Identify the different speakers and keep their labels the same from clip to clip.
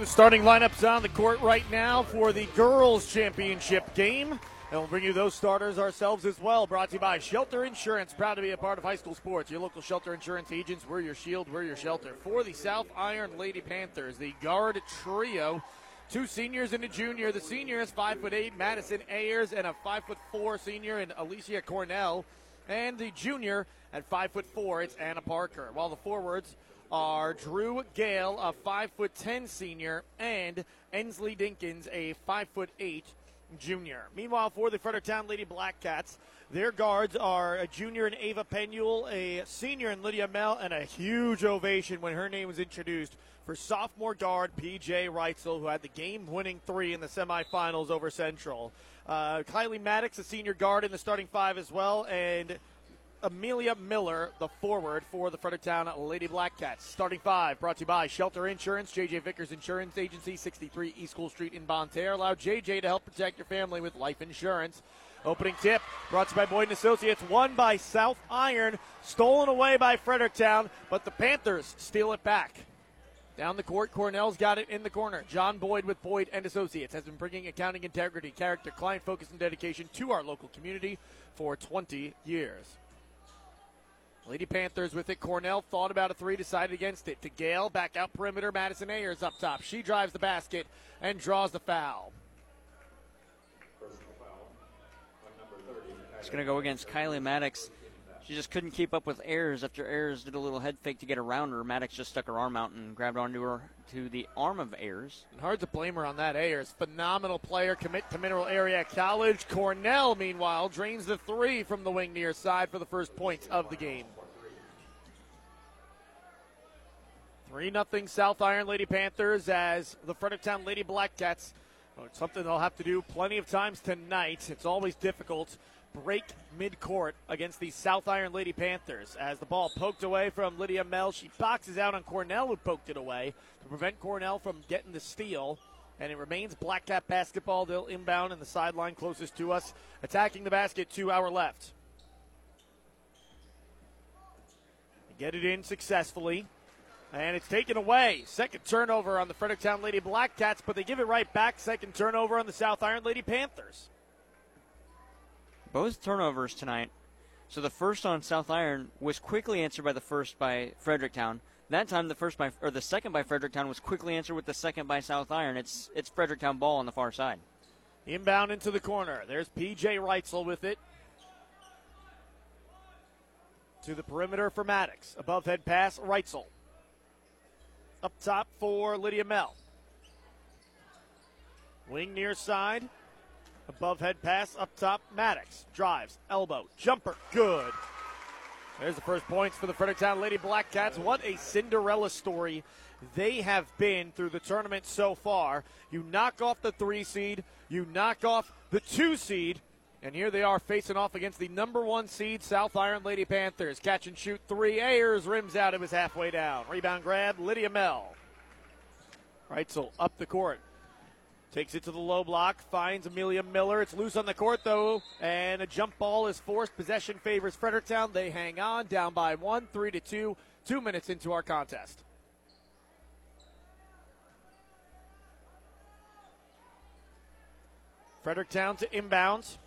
Speaker 1: the starting lineups on the court right now for the girls' championship game. And we'll bring you those starters ourselves as well. Brought to you by Shelter Insurance. Proud to be a part of high school sports. Your local shelter insurance agents. We're your shield. We're your shelter. For the South Iron Lady Panthers, the guard trio. Two seniors and a junior. The senior is five foot eight, Madison Ayers, and a five foot four senior in Alicia Cornell. And the junior at five foot four, it's Anna Parker. While the forwards are Drew Gale, a five foot ten senior, and Ensley Dinkins, a five foot eight junior. Meanwhile, for the Fredericktown Lady Black Cats, their guards are a junior in Ava Penuel, a senior in Lydia Mell, and a huge ovation when her name was introduced for sophomore guard PJ Reitzel, who had the game-winning three in the semifinals over Central. Uh, Kylie Maddox, a senior guard in the starting five as well, and Amelia Miller, the forward for the Fredericktown Lady Black Cats. Starting five, brought to you by Shelter Insurance, JJ Vickers Insurance Agency, 63 East School Street in Bonne Terre. Allow JJ to help protect your family with life insurance. Opening tip brought to you by Boyd and Associates, won by South Iron, stolen away by Fredericktown, but the Panthers steal it back. Down the court, Cornell's got it in the corner. John Boyd with Boyd and Associates has been bringing accounting integrity, character, client focus, and dedication to our local community for 20 years. Lady Panthers with it. Cornell thought about a three, decided against it. To Gale, back out perimeter. Madison Ayers up top. She drives the basket and draws the foul.
Speaker 2: It's going to go against Kylie Maddox. She just couldn't keep up with Ayers after Ayers did a little head fake to get around her. Maddox just stuck her arm out and grabbed onto her to the arm of Ayers.
Speaker 1: And hard to blame her on that. Ayers, phenomenal player, commit to Mineral Area College. Cornell, meanwhile, drains the three from the wing near side for the first points of the game. 3 0 South Iron Lady Panthers as the Fredericktown Lady Black Cats. Oh, it's something they'll have to do plenty of times tonight. It's always difficult break midcourt against the South Iron Lady Panthers. As the ball poked away from Lydia Mell, she boxes out on Cornell, who poked it away to prevent Cornell from getting the steal. And it remains Black Cat basketball. They'll inbound in the sideline closest to us, attacking the basket to our left. Get it in successfully. And it's taken away. Second turnover on the Fredericktown Lady Black Cats, but they give it right back. Second turnover on the South Iron Lady Panthers
Speaker 2: both turnovers tonight. So the first on South Iron was quickly answered by the first by Fredericktown. That time, the first by or the second by Fredericktown was quickly answered with the second by South Iron. It's it's Fredericktown ball on the far side.
Speaker 1: Inbound into the corner. There's PJ Reitzel with it. To the perimeter for Maddox. Above head pass, Reitzel. Up top for Lydia Mell. Wing near side. Above head pass up top. Maddox drives, elbow, jumper, good. There's the first points for the Fredericktown Lady Black Cats. What a Cinderella story they have been through the tournament so far. You knock off the three seed, you knock off the two seed, and here they are facing off against the number one seed South Iron Lady Panthers. Catch and shoot three. Ayers rims out. It was halfway down. Rebound grab. Lydia Mell. Reitzel up the court. Takes it to the low block, finds Amelia Miller. It's loose on the court, though, and a jump ball is forced. Possession favors Fredericktown. They hang on, down by one, three to two, two minutes into our contest. Fredericktown to inbounds.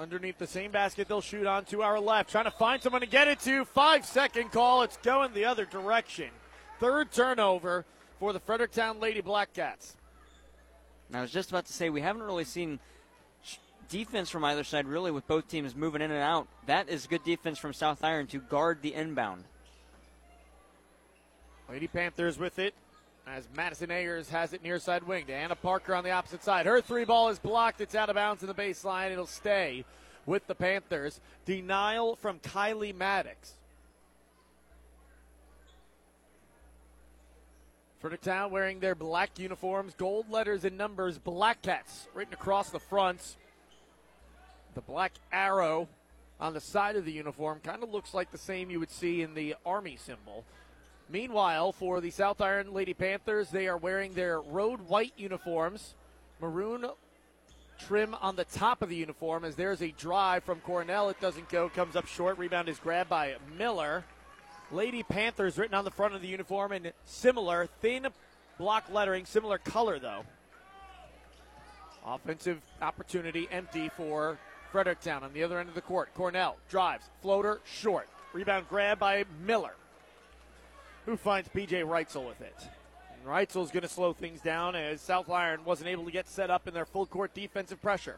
Speaker 1: Underneath the same basket, they'll shoot on to our left. Trying to find someone to get it to. Five second call. It's going the other direction. Third turnover for the Fredericktown Lady Black Cats.
Speaker 2: I was just about to say we haven't really seen defense from either side really with both teams moving in and out. That is good defense from South Iron to guard the inbound.
Speaker 1: Lady Panthers with it as Madison Ayers has it near side wing to Anna Parker on the opposite side. Her three ball is blocked. It's out of bounds in the baseline. It'll stay with the Panthers. Denial from Kylie Maddox. Fredericktown wearing their black uniforms, gold letters and numbers, Black Cats written across the front. The black arrow on the side of the uniform kind of looks like the same you would see in the Army symbol. Meanwhile, for the South Iron Lady Panthers, they are wearing their road white uniforms, maroon trim on the top of the uniform as there's a drive from Cornell. It doesn't go, comes up short. Rebound is grabbed by Miller. Lady Panthers written on the front of the uniform in similar thin block lettering, similar color though. Offensive opportunity empty for Fredericktown on the other end of the court. Cornell drives, floater, short. Rebound grab by Miller, who finds PJ Reitzel with it. And Reitzel's going to slow things down as South Iron wasn't able to get set up in their full court defensive pressure.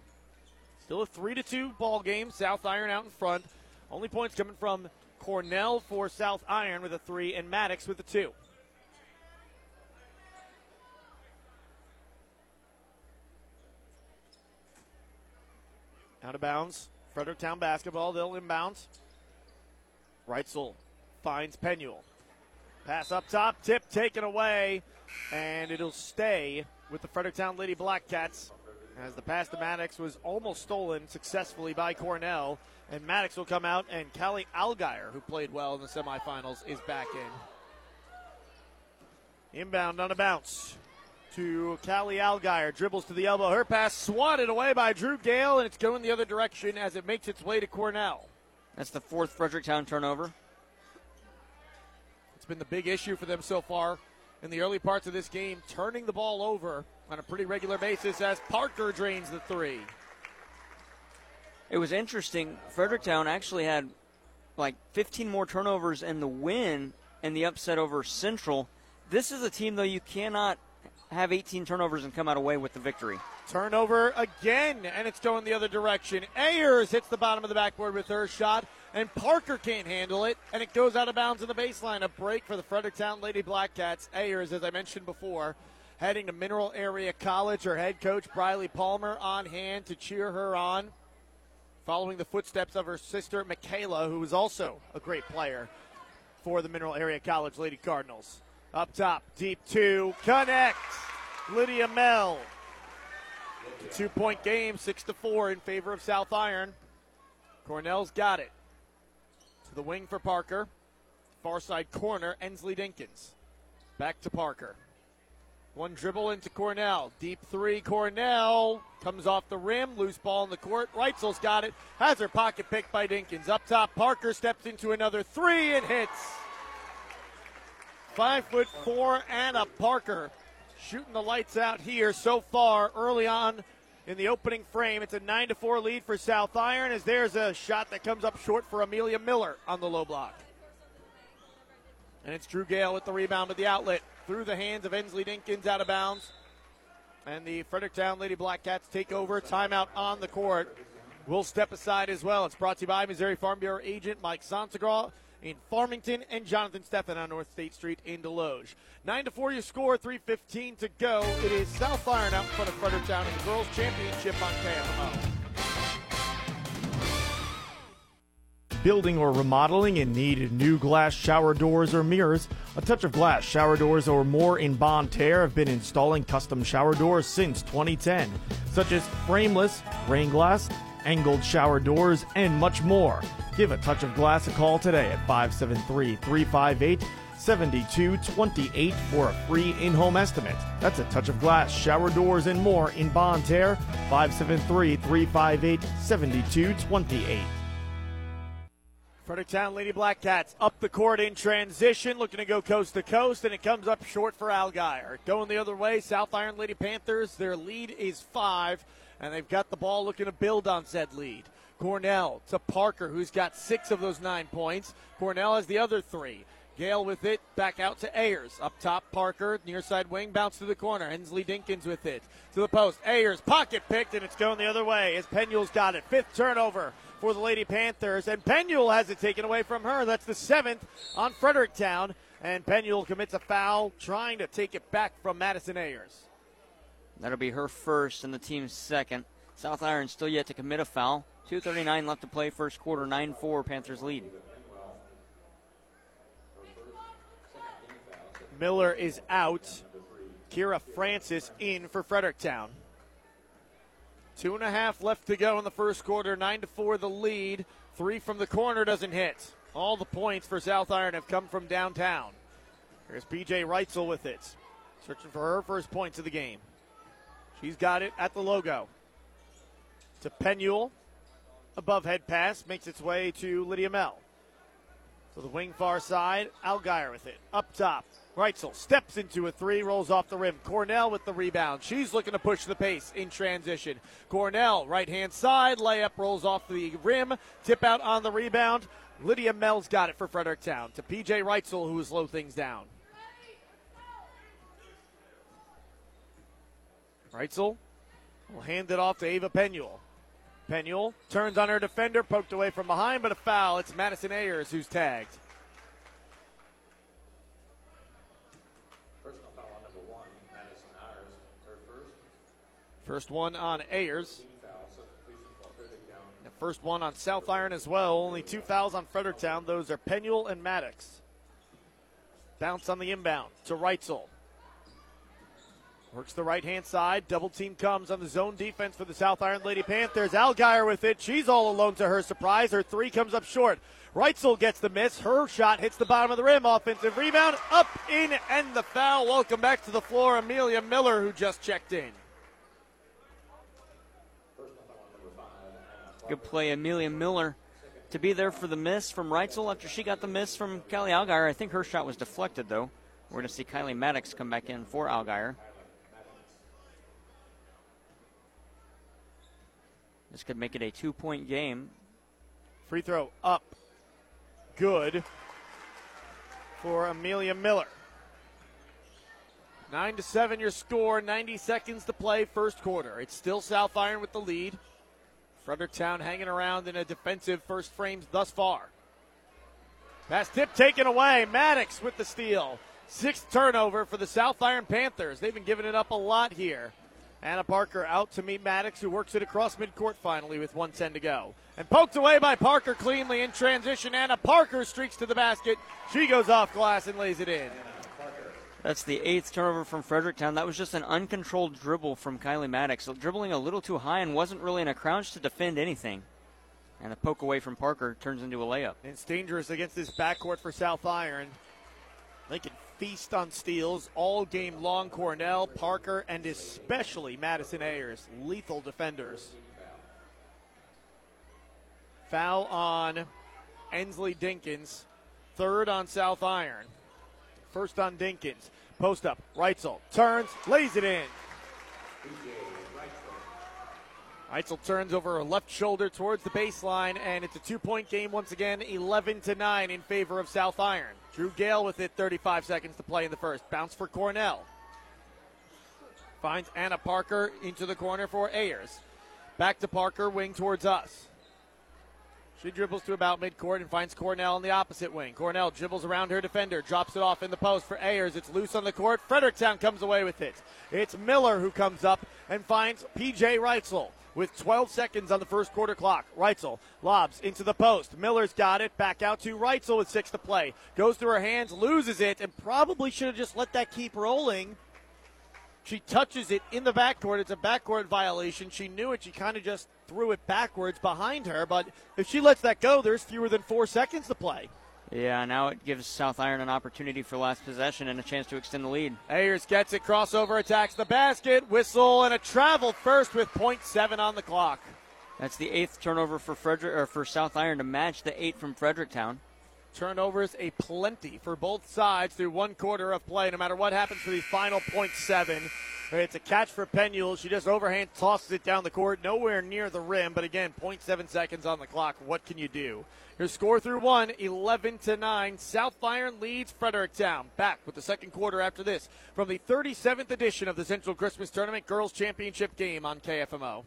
Speaker 1: Still a 3 to 2 ball game. South Iron out in front. Only points coming from Cornell for South Iron with a 3 and Maddox with a 2. Out of bounds. Fredericktown basketball. They'll inbounds. Reitzel finds Penuel. Pass up top, tip taken away, and it'll stay with the Fredericktown Lady Blackcats as the pass to Maddox was almost stolen successfully by Cornell. And Maddox will come out, and Callie Algier, who played well in the semifinals, is back in. Inbound on a bounce to Callie Algier. Dribbles to the elbow. Her pass swatted away by Drew Gale, and it's going the other direction as it makes its way to Cornell.
Speaker 2: That's the fourth Fredericktown turnover.
Speaker 1: It's been the big issue for them so far in the early parts of this game, turning the ball over on a pretty regular basis as Parker drains the three.
Speaker 2: It was interesting. Fredericktown actually had like 15 more turnovers in the win and the upset over Central. This is a team, though, you cannot have 18 turnovers and come out away with the victory.
Speaker 1: Turnover again, and it's going the other direction. Ayers hits the bottom of the backboard with her shot, and Parker can't handle it, and it goes out of bounds in the baseline. A break for the Fredericktown Lady Blackcats. Ayers, as I mentioned before, heading to Mineral Area College. Her head coach, Briley Palmer, on hand to cheer her on, following the footsteps of her sister, Michaela, who is also a great player for the Mineral Area College Lady Cardinals. Up top, deep two, connect. Lydia Mell. Two point game, six to four in favor of South Iron. Cornell's got it. To the wing for Parker. Far side corner, Ensley Dinkins. Back to Parker. One dribble into Cornell. Deep three, Cornell comes off the rim. Loose ball in the court. Reitzel's got it. Has her pocket picked by Dinkins. Up top, Parker steps into another three and hits. Five foot four, Anna Parker shooting the lights out here so far early on in the opening frame. It's a 9 to 4 lead for South Iron as there's a shot that comes up short for Amelia Miller on the low block. And it's Drew Gale with the rebound at the outlet through the hands of Ensley Dinkins out of bounds. And the Fredericktown Lady Blackcats take over. Timeout on the court. We'll step aside as well. It's brought to you by Missouri Farm Bureau agent Mike Sansagraw in Farmington and Jonathan Steffen on North State Street in Desloge. 9 to 4 your score, 3.15 to go. It is South Iron out in front of Fredericktown in the Girls Championship on KFMO. Building or remodeling and need new glass shower doors or mirrors, A Touch of Glass shower doors or more in Bonne Terre have been installing custom shower doors since 2010, such as frameless, rain glass, angled shower doors, and much more. Give a touch of glass a call today at 573 358 7228 for a free in home estimate. That's a touch of glass, shower doors, and more in Bonne Terre 573 358 7228. Fredericktown Lady Blackcats up the court in transition, looking to go coast to coast, and it comes up short for Algier. Going the other way, South Iron Lady Panthers, their lead is five, and they've got the ball looking to build on said lead. Cornell to Parker, who's got six of those nine points. Cornell has the other three. Gale with it, back out to Ayers. Up top, Parker, near side wing, bounce to the corner. Ensley Dinkins with it. To the post. Ayers, pocket picked, and it's going the other way as Penuel's got it. Fifth turnover for the Lady Panthers, and Penuel has it taken away from her. That's the seventh on Fredericktown, and Penuel commits a foul, trying to take it back from Madison Ayers.
Speaker 2: That'll be her first and the team's second. South Iron still yet to commit a foul. 2.39 left to play, first quarter, 9 4 Panthers lead.
Speaker 1: Miller is out. Kira Francis in for Fredericktown. Two and a half left to go in the first quarter. Nine to four the lead. Three from the corner doesn't hit. All the points for South Iron have come from downtown. Here's PJ Reitzel with it. Searching for her first points of the game. She's got it at the logo. To Penuel. Above head pass makes its way to Lydia Mell. To the wing far side. Algier with it. Up top. Reitzel steps into a three, rolls off the rim. Cornell with the rebound. She's looking to push the pace in transition. Cornell, right hand side, layup rolls off the rim, tip out on the rebound. Lydia Mell's got it for Fredericktown to PJ Reitzel, who slowed things down. Reitzel will hand it off to Ava Penuel. Penuel turns on her defender, poked away from behind, but a foul. It's Madison Ayers who's tagged. First one on Ayers. The first one on South Iron as well. Only two fouls on Fredericktown. Those are Penuel and Maddox. Bounce on the inbound to Reitzel. Works the right hand side. Double team comes on the zone defense for the South Iron Lady Panthers. Algier with it. She's all alone to her surprise. Her three comes up short. Reitzel gets the miss. Her shot hits the bottom of the rim. Offensive rebound. Up, in, and the foul. Welcome back to the floor, Amelia Miller, who just checked in.
Speaker 2: Good play, Amelia Miller, to be there for the miss from Reitzel after she got the miss from Kylie Algier. I think her shot was deflected, though. We're going to see Kylie Maddox come back in for Algier. This could make it a two point game.
Speaker 1: Free throw up. Good for Amelia Miller. Nine to seven, your score. 90 seconds to play, first quarter. It's still South Iron with the lead. Fredericktown hanging around in a defensive first frames thus far. Pass tip taken away. Maddox with the steal. Sixth turnover for the South Iron Panthers. They've been giving it up a lot here. Anna Parker out to meet Maddox, who works it across midcourt finally with 110 to go. And poked away by Parker cleanly in transition. Anna Parker streaks to the basket. She goes off glass and lays it in.
Speaker 2: That's the eighth turnover from Fredericktown. That was just an uncontrolled dribble from Kylie Maddox, dribbling a little too high and wasn't really in a crouch to defend anything. And a poke away from Parker turns into a layup.
Speaker 1: It's dangerous against this backcourt for South Iron. They can feast on steals all game long. Cornell, Parker, and especially Madison Ayers, lethal defenders. Foul on Ensley Dinkins, third on South Iron. First on Dinkins. Post up. Reitzel turns, lays it in. Reitzel turns over her left shoulder towards the baseline, and it's a two point game once again, 11 to 9 in favor of South Iron. Drew Gale with it, 35 seconds to play in the first. Bounce for Cornell. Finds Anna Parker into the corner for Ayers. Back to Parker, wing towards us. She dribbles to about midcourt and finds Cornell in the opposite wing. Cornell dribbles around her defender, drops it off in the post for Ayers. It's loose on the court. Fredericktown comes away with it. It's Miller who comes up and finds PJ Reitzel with 12 seconds on the first quarter clock. Reitzel lobs into the post. Miller's got it. Back out to Reitzel with six to play. Goes through her hands, loses it, and probably should have just let that keep rolling. She touches it in the backcourt. It's a backcourt violation. She knew it. She kind of just threw it backwards behind her. But if she lets that go, there's fewer than four seconds to play.
Speaker 2: Yeah, now it gives South Iron an opportunity for last possession and a chance to extend the lead.
Speaker 1: Ayers gets it, crossover, attacks the basket, whistle, and a travel first with 0.7 on the clock.
Speaker 2: That's the eighth turnover for Frederick or for South Iron to match the eight from Fredericktown.
Speaker 1: Turnovers a plenty for both sides through one quarter of play, no matter what happens for the final 0.7. It's a catch for Penuel. She just overhand tosses it down the court, nowhere near the rim. But again, 0.7 seconds on the clock. What can you do? Your score through one, 11 to 9. South Iron leads Fredericktown. Back with the second quarter after this from the 37th edition of the Central Christmas Tournament Girls Championship game on KFMO.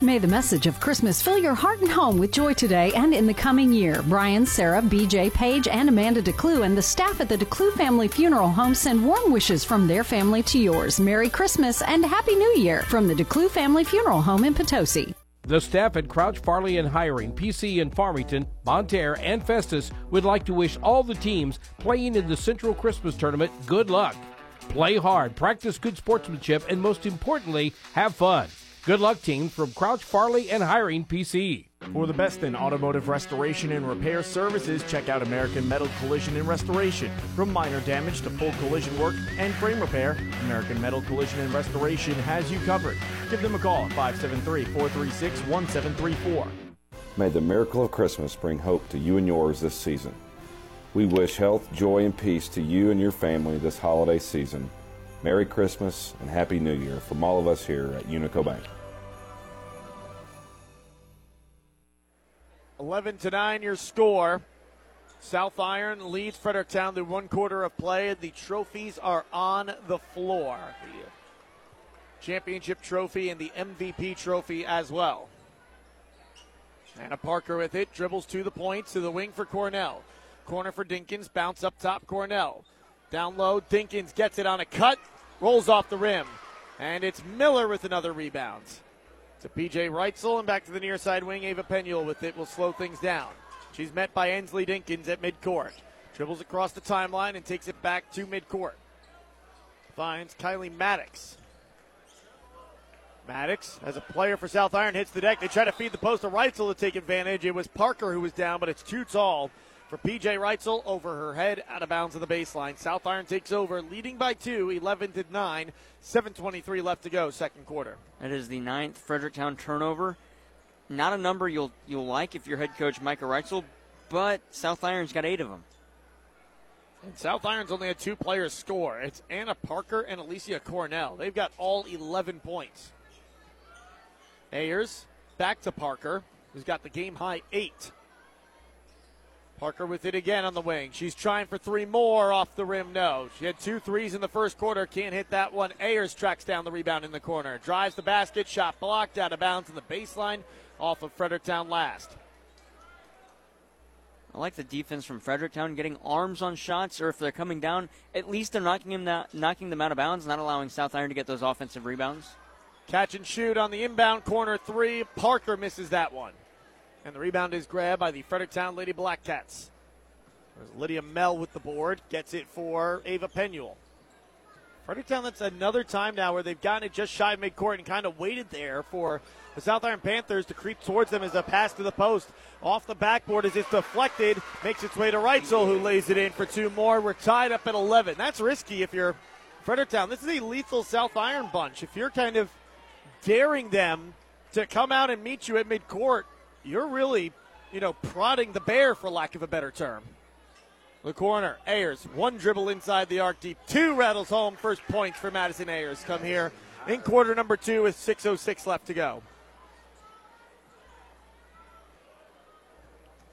Speaker 3: May the message of Christmas fill your heart and home with joy today and in the coming year. Brian, Sarah, BJ, Paige, and Amanda DeClue and the staff at the DeClue Family Funeral Home send warm wishes from their family to yours. Merry Christmas and Happy New Year from the DeClue Family Funeral Home in Potosi.
Speaker 4: The staff at Crouch, Farley, and Hiring, PC in Farmington, Bonne Terre, and Festus would like to wish all the teams playing in the Central Christmas Tournament good luck. Play hard, practice good sportsmanship, and most importantly, have fun. Good luck, team, from Crouch, Farley, and Hiring PC.
Speaker 5: For the best in automotive restoration and repair services, check out American Metal Collision and Restoration. From minor damage to full collision work and frame repair, American Metal Collision and Restoration has you covered. Give them a call at 573 436 1734.
Speaker 6: May the miracle of Christmas bring hope to you and yours this season. We wish health, joy, and peace to you and your family this holiday season. Merry Christmas and Happy New Year from all of us here at Unico Bank.
Speaker 1: 11 to 9 your score. South Iron leads Fredericktown through one quarter of play. The trophies are on the floor. The championship trophy and the MVP trophy as well. Anna Parker with it, dribbles to the point, to the wing for Cornell. Corner for Dinkins, bounce up top, Cornell. Down low, Dinkins gets it on a cut, rolls off the rim. And it's Miller with another rebound. To PJ Reitzel and back to the near side wing. Ava Penuel with it will slow things down. She's met by Ensley Dinkins at midcourt. Dribbles across the timeline and takes it back to midcourt. Finds Kylie Maddox. Maddox, as a player for South Iron, hits the deck. They try to feed the post to Reitzel to take advantage. It was Parker who was down, but it's too tall for PJ Reitzel over her head, out of bounds on the baseline. South Iron takes over, leading by two, 11 to 9. 7.23 left to go, second quarter.
Speaker 2: That is the ninth Fredericktown turnover. Not a number you'll you'll like if you're head coach Micah Reitzel, but South Iron's got eight of them.
Speaker 1: And South Iron's only had two players score. It's Anna Parker and Alicia Cornell. They've got all 11 points. Ayers back to Parker, who's got the game high eight. Parker with it again on the wing. She's trying for three more off the rim. No. She had two threes in the first quarter. Can't hit that one. Ayers tracks down the rebound in the corner. Drives the basket. Shot blocked out of bounds in the baseline off of Fredericktown last.
Speaker 2: I like the defense from Fredericktown getting arms on shots, or if they're coming down, at least they're knocking them, down, knocking them out of bounds, not allowing South Iron to get those offensive rebounds.
Speaker 1: Catch and shoot on the inbound corner three. Parker misses that one. And the rebound is grabbed by the Fredericktown Lady Black Cats. There's Lydia Mell with the board. Gets it for Ava Penuel. Fredericktown, that's another time now where they've gotten it just shy of midcourt and kind of waited there for the South Iron Panthers to creep towards them as a pass to the post. Off the backboard as it's deflected, makes its way to Reitzel, who lays it in for two more. We're tied up at 11. That's risky if you're Fredericktown. This is a lethal South Iron bunch. If you're kind of daring them to come out and meet you at midcourt, you're really, you know, prodding the bear, for lack of a better term. The corner, Ayers, one dribble inside the arc deep, two rattles home. First points for Madison Ayers come here in quarter number two with 6.06 left to go.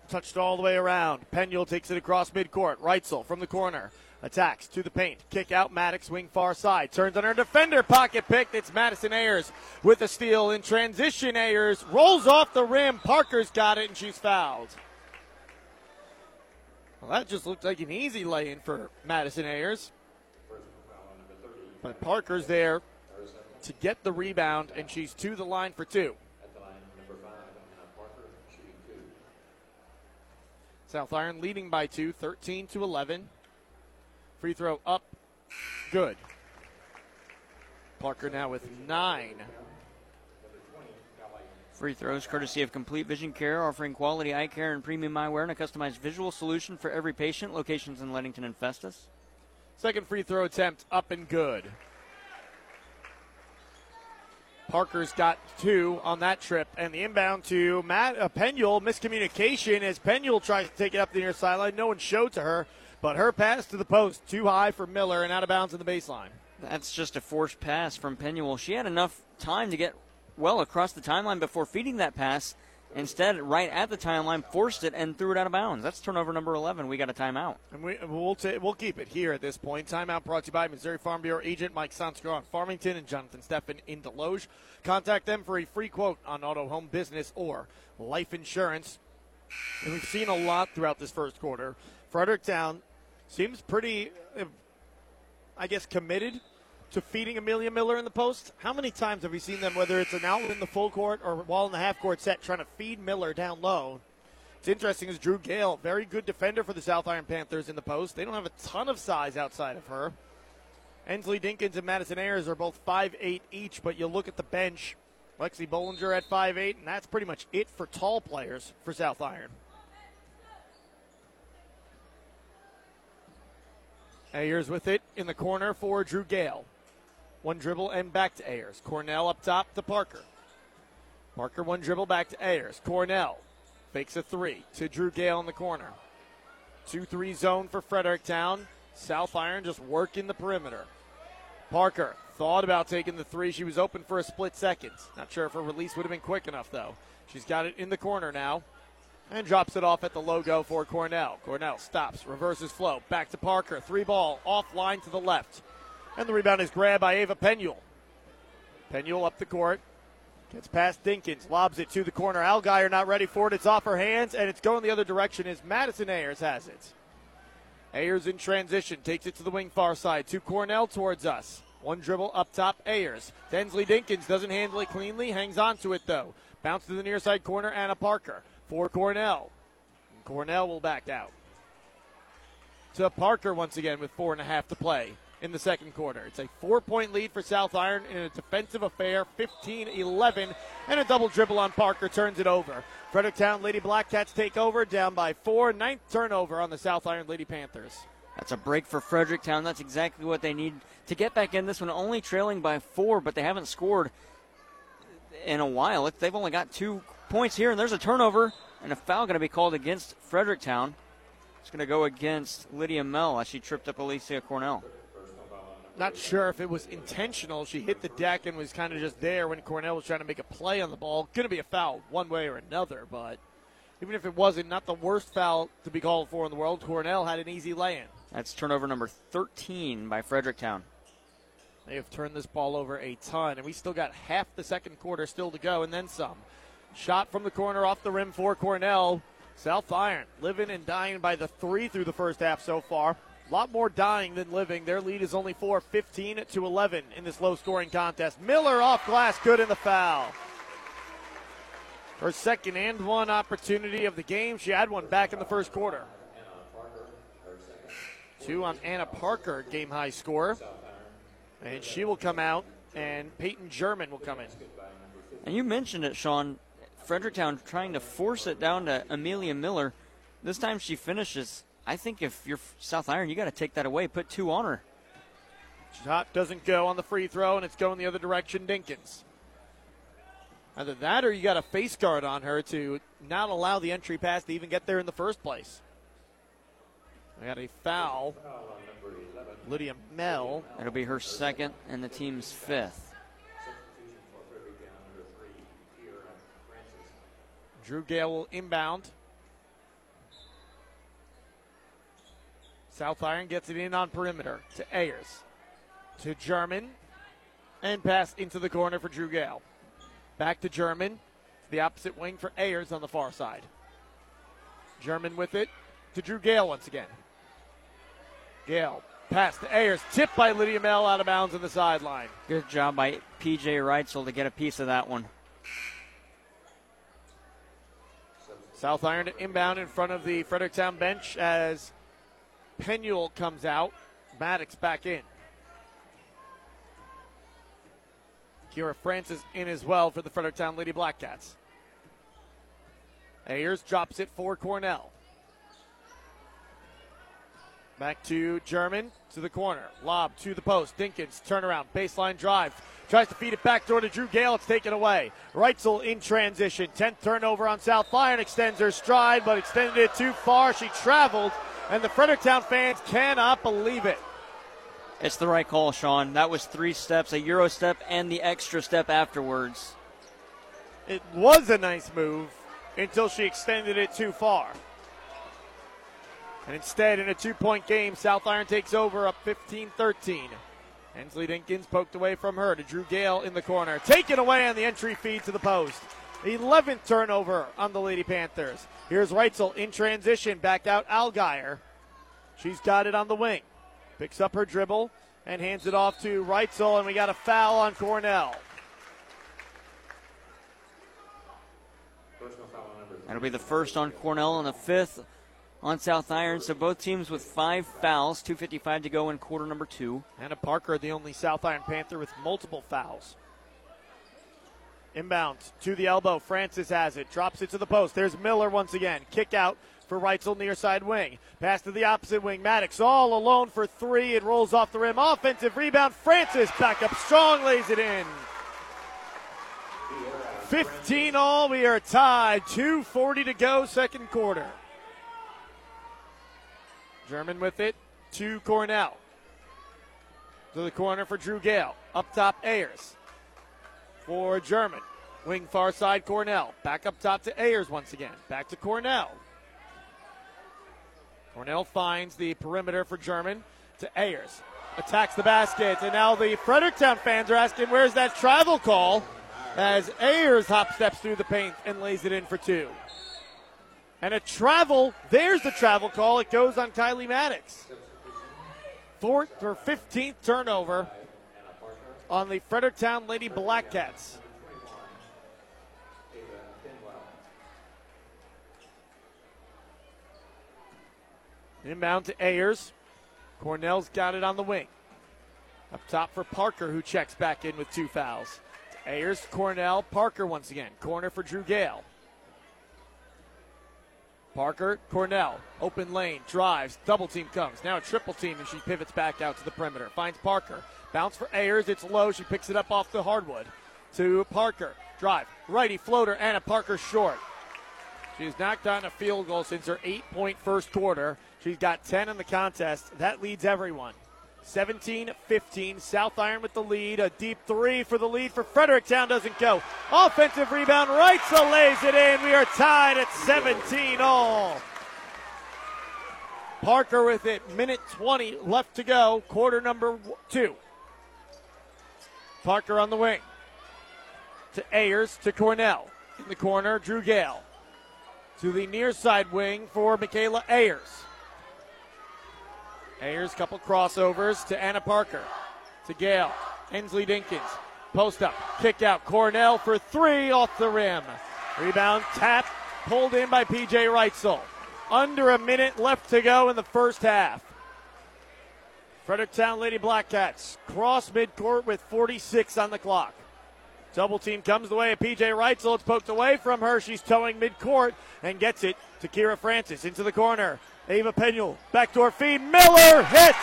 Speaker 1: Touched all the way around. Penuel takes it across midcourt. Reitzel from the corner. Attacks to the paint. Kick out Maddox, wing far side. Turns on her defender. Pocket pick. It's Madison Ayers with a steal in transition. Ayers rolls off the rim. Parker's got it, and she's fouled. Well, that just looked like an easy lay in for Madison Ayers. But Parker's there to get the rebound, and she's to the line for two. South Iron leading by two, 13 to 11. Free throw up, good. Parker now with nine.
Speaker 2: Free throws courtesy of Complete Vision Care, offering quality eye care and premium eyewear and a customized visual solution for every patient. Locations in Leadington and Festus.
Speaker 1: Second free throw attempt up and good. Parker's got two on that trip, and the inbound to Matt uh, Penuel. Miscommunication as Penuel tries to take it up the near sideline. No one showed to her, but her pass to the post too high for Miller and out of bounds in the baseline.
Speaker 2: That's just a forced pass from Penuel. She had enough time to get well across the timeline before feeding that pass. Instead, right at the timeline, forced it and threw it out of bounds. That's turnover number 11. We got a timeout.
Speaker 1: And we, we'll, ta- we'll keep it here at this point. Timeout brought to you by Missouri Farm Bureau agent Mike Sonsker on Farmington and Jonathan Steffen in Desloge. Contact them for a free quote on auto, home business, or life insurance. And we've seen a lot throughout this first quarter. Fredericktown seems pretty, uh, I guess, committed to feeding Amelia Miller in the post. How many times have we seen them, whether it's an out in the full court or while in the half court set, trying to feed Miller down low? It's interesting is Drew Gale, very good defender for the South Iron Panthers in the post. They don't have a ton of size outside of her. Ensley Dinkins and Madison Ayers are both 5'8 each, but you look at the bench. Lexi Bollinger at 5'8, and that's pretty much it for tall players for South Iron. Ayers with it in the corner for Drew Gale. One dribble and back to Ayers. Cornell up top to Parker. Parker one dribble back to Ayers. Cornell fakes a three to Drew Gale in the corner. 2 3 zone for Fredericktown. South Iron just working the perimeter. Parker thought about taking the three. She was open for a split second. Not sure if her release would have been quick enough, though. She's got it in the corner now and drops it off at the logo for Cornell. Cornell stops, reverses flow, back to Parker. Three ball, offline to the left. And the rebound is grabbed by Ava Penuel. Penuel up the court, gets past Dinkins, lobs it to the corner. Algier not ready for it. It's off her hands, and it's going the other direction as Madison Ayers has it. Ayers in transition, takes it to the wing far side, to Cornell towards us. One dribble up top, Ayers. Ensley Dinkins doesn't handle it cleanly, hangs on to it though. Bounce to the near side corner, Anna Parker for Cornell. And Cornell will back out. To Parker once again with four and a half to play in the second quarter. It's a four point lead for South Iron in a defensive affair, 15 11, and a double dribble on Parker turns it over. Fredericktown Lady Blackcats take over, down by four. Ninth turnover on the South Iron Lady Panthers.
Speaker 2: That's a break for Fredericktown. That's exactly what they need to get back in this one, only trailing by four, but they haven't scored in a while. They've only got two points here, and there's a turnover and a foul going to be called against Fredericktown. It's going to go against Lydia Mell as she tripped up Alicia Cornell.
Speaker 1: Not sure if it was intentional. She hit the deck and was kind of just there when Cornell was trying to make a play on the ball. Going to be a foul one way or another, but even if it wasn't, not the worst foul to be called for in the world. Cornell had an easy lay in.
Speaker 2: That's turnover number 13 by Fredericktown.
Speaker 1: They have turned this ball over a ton, and we still got half the second quarter still to go, and then some. Shot from the corner off the rim for Cornell. South Iron living and dying by the three through the first half so far. A lot more dying than living. Their lead is only 4 15 to 11 in this low scoring contest. Miller off glass, good in the foul. Her second and one opportunity of the game. She had one back in the first quarter. Two on Anna Parker, game high score. And she will come out, and Peyton German will come in.
Speaker 2: And you mentioned it, Sean. Fredericktown trying to force it down to Amelia Miller. This time she finishes I think if you're South Iron, you got to take that away, put two on her.
Speaker 1: Shot doesn't go on the free throw, and it's going the other direction, Dinkins. Either that or you got a face guard on her to not allow the entry pass to even get there in the first place. We got a foul. Lydia Mell.
Speaker 2: It'll be her second and the team's fifth.
Speaker 1: Drew Gale will inbound. South Iron gets it in on perimeter to Ayers. To German. And pass into the corner for Drew Gale. Back to German. To the opposite wing for Ayers on the far side. German with it to Drew Gale once again. Gale pass to Ayers. Tipped by Lydia Mell out of bounds on the sideline.
Speaker 2: Good job by PJ Reitzel to get a piece of that one.
Speaker 1: South Iron inbound in front of the Fredericktown bench as Penuel comes out. Maddox back in. Kira Francis in as well for the Fredericktown Lady Blackcats. Ayers drops it for Cornell. Back to German to the corner. Lob to the post. Dinkins turnaround. Baseline drive. Tries to feed it back door to Drew Gale. It's taken away. Reitzel in transition. 10th turnover on South Iron. Extends her stride, but extended it too far. She traveled and the Fredericktown fans cannot believe it.
Speaker 2: It's the right call, Sean. That was three steps, a Euro step, and the extra step afterwards.
Speaker 1: It was a nice move until she extended it too far. And instead, in a two point game, South Iron takes over up 15 13. Ensley Dinkins poked away from her to Drew Gale in the corner. Taken away on the entry feed to the post. 11th turnover on the Lady Panthers. Here's Reitzel in transition, back out Algier. She's got it on the wing. Picks up her dribble and hands it off to Reitzel, and we got a foul on Cornell.
Speaker 2: That'll be the first on Cornell and the fifth on South Iron. So both teams with five fouls, 2.55 to go in quarter number two.
Speaker 1: Anna Parker, the only South Iron Panther with multiple fouls. Inbound to the elbow. Francis has it. Drops it to the post. There's Miller once again. Kick out for Reitzel near side wing. Pass to the opposite wing. Maddox all alone for three. It rolls off the rim. Offensive rebound. Francis back up strong. Lays it in. 15 all. We are tied. 2.40 to go, second quarter. German with it to Cornell. To the corner for Drew Gale. Up top, Ayers. For German. Wing far side, Cornell. Back up top to Ayers once again. Back to Cornell. Cornell finds the perimeter for German to Ayers. Attacks the basket, and now the Fredericktown fans are asking where's that travel call as Ayers hop steps through the paint and lays it in for two. And a travel, there's the travel call. It goes on Kylie Maddox. Fourth or 15th turnover on the Fredericktown Lady Blackcats. Inbound to Ayers. Cornell's got it on the wing. Up top for Parker, who checks back in with two fouls. Ayers, to Cornell, Parker once again. Corner for Drew Gale. Parker, Cornell, open lane, drives, double team comes. Now a triple team, and she pivots back out to the perimeter. Finds Parker. Bounce for Ayers. It's low. She picks it up off the hardwood. To Parker. Drive. Righty floater. Anna Parker short. She's knocked down a field goal since her eight point first quarter. She's got 10 in the contest. That leads everyone. 17 15. South Iron with the lead. A deep three for the lead for Fredericktown doesn't go. Offensive rebound. Reitzel lays it in. We are tied at 17 all. Parker with it. Minute 20 left to go. Quarter number two. Parker on the wing. To Ayers to Cornell. In the corner, Drew Gale. To the near side wing for Michaela Ayers. Ayers, couple crossovers to Anna Parker. To Gale. Ensley Dinkins. Post up. Kick out. Cornell for three off the rim. Rebound tap. Pulled in by PJ Reitzel. Under a minute left to go in the first half. Fredericktown Lady Blackcats cross midcourt with 46 on the clock. Double team comes the way of PJ Reitzel. It's poked away from her. She's towing midcourt and gets it to Kira Francis into the corner. Ava Penuel, backdoor feed. Miller hits!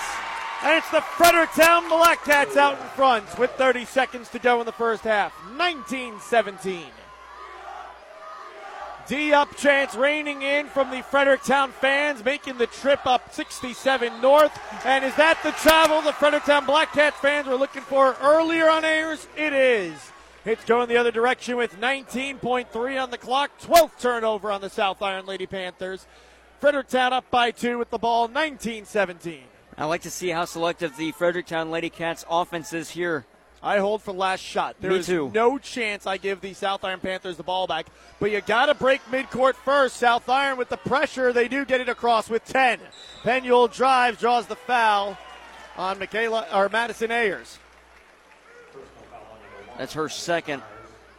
Speaker 1: And it's the Fredericktown Blackcats out in front with 30 seconds to go in the first half. 19 17. D up chance raining in from the Fredericktown fans, making the trip up 67 north. And is that the travel the Fredericktown Blackcats fans were looking for earlier on Ayers? It is. It's going the other direction with 19.3 on the clock. 12th turnover on the South Iron Lady Panthers. Fredericktown up by two with the ball, 19 17.
Speaker 2: I like to see how selective the Fredericktown Lady Cats offense is here.
Speaker 1: I hold for last shot. There
Speaker 2: Me
Speaker 1: is
Speaker 2: too.
Speaker 1: no chance I give the South Iron Panthers the ball back. But you got to break midcourt first. South Iron with the pressure. They do get it across with 10. Penuel drives, draws the foul on Michaela or Madison Ayers.
Speaker 2: That's her second.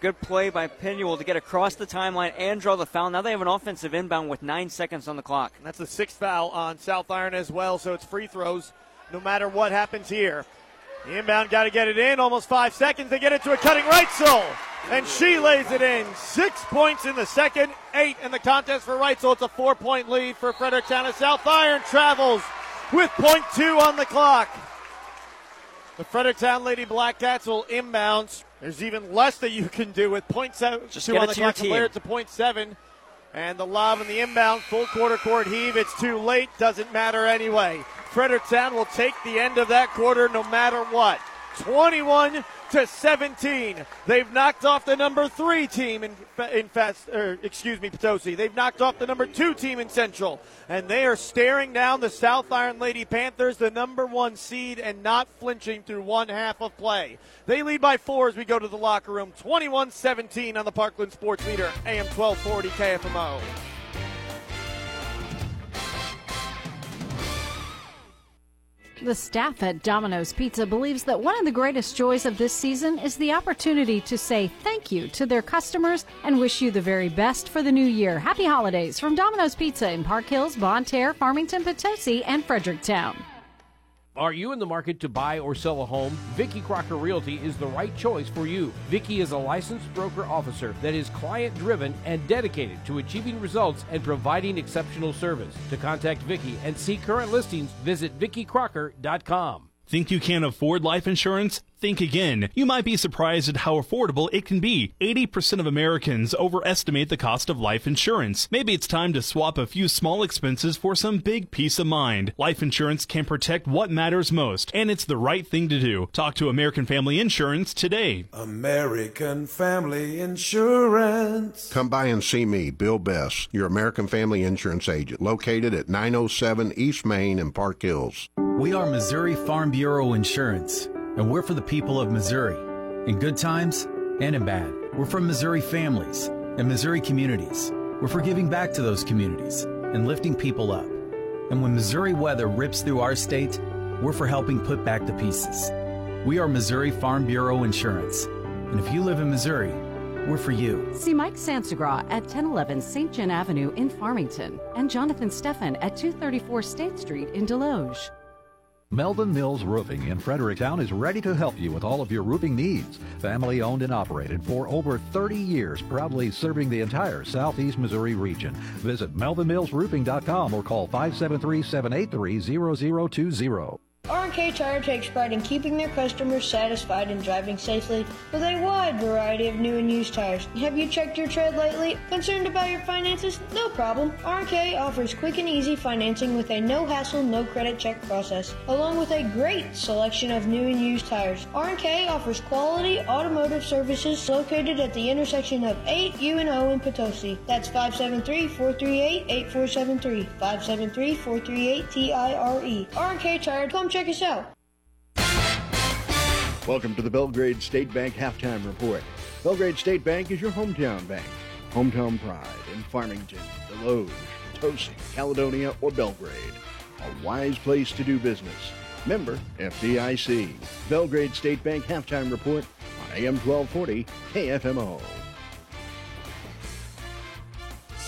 Speaker 2: Good play by Penuel to get across the timeline and draw the foul. Now they have an offensive inbound with nine seconds on the clock.
Speaker 1: And that's the sixth foul on South Iron as well. So it's free throws no matter what happens here. The inbound got to get it in. Almost five seconds. They get it to a cutting right Reitzel. And she lays it in. Six points in the second, eight in the contest for Reitzel. It's a four point lead for Fredericktown as South Iron travels with point two on the clock. The Fredericktown Lady Blackcats will inbounds. There's even less that you can do with point seven
Speaker 2: Just
Speaker 1: two on
Speaker 2: it
Speaker 1: the clock. Compare
Speaker 2: team.
Speaker 1: it to point seven. And the lob and the inbound, full quarter court heave. It's too late. Doesn't matter anyway. Fredericktown will take the end of that quarter no matter what. 21 to 17. They've knocked off the number three team in in Festus. Or, excuse me, Potosi. They've knocked off the number two team in Central, and they are staring down the South Iron Lady Panthers, the number one seed, and not flinching through one half of play. They lead by four as we go to the locker room. 21-17 on the Parkland Sports Leader, AM 1240 KFMO.
Speaker 3: The staff at Domino's Pizza believes that one of the greatest joys of this season is the opportunity to say thank you to their customers and wish you the very best for the new year. Happy holidays from Domino's Pizza in Park Hills, Bonne Terre, Farmington, Potosi, and Fredericktown.
Speaker 4: Are you in the market to buy or sell a home? Vicky Crocker Realty is the right choice for you. Vicky is a licensed broker officer that is client driven and dedicated to achieving results and providing exceptional service. To contact Vicky and see current listings, visit VickyCrocker.com.
Speaker 7: Think you can't afford life insurance? Think again. You might be surprised at how affordable it can be. 80% of Americans overestimate the cost of life insurance. Maybe it's time to swap a few small expenses for some big peace of mind. Life insurance can protect what matters most, and it's the right thing to do. Talk to American Family Insurance today.
Speaker 8: American Family Insurance.
Speaker 9: Come by and see me, Bill Bess, your American Family Insurance agent, located at 907 East Main in Park Hills.
Speaker 10: We are Missouri Farm Bureau Insurance, and we're for the people of Missouri, in good times and in bad. We're from Missouri families and Missouri communities. We're for giving back to those communities and lifting people up. And when Missouri weather rips through our state, we're for helping put back the pieces. We are Missouri Farm Bureau Insurance. And if you live in Missouri, we're for you.
Speaker 3: See Mike Sansagra at 1011 St. John Avenue in Farmington and Jonathan Steffen at 234 State Street in Desloge.
Speaker 11: Melvin Mills Roofing in Fredericktown is ready to help you with all of your roofing needs. Family owned and operated for over 30 years, proudly serving the entire southeast Missouri region. Visit melvinmillsroofing.com or call 573 783 0020.
Speaker 12: R&K Tire takes pride in keeping their customers satisfied and driving safely with a wide variety of new and used tires. Have you checked your tread lately? Concerned about your finances? No problem. R&K offers quick and easy financing with a no-hassle, no-credit check process, along with a great selection of new and used tires. R&K offers quality automotive services located at the intersection of 8 U and O in Potosi. That's 573-438-8473. 573-438-TIRE. R&K Tire, come check us out.
Speaker 13: Welcome to the Belgrade State Bank Halftime Report. Belgrade State Bank is your hometown bank. Hometown pride in Farmington, Desloge, Potosi, Caledonia, or Belgrade. A wise place to do business. Member FDIC. Belgrade State Bank Halftime Report on AM 1240 KFMO.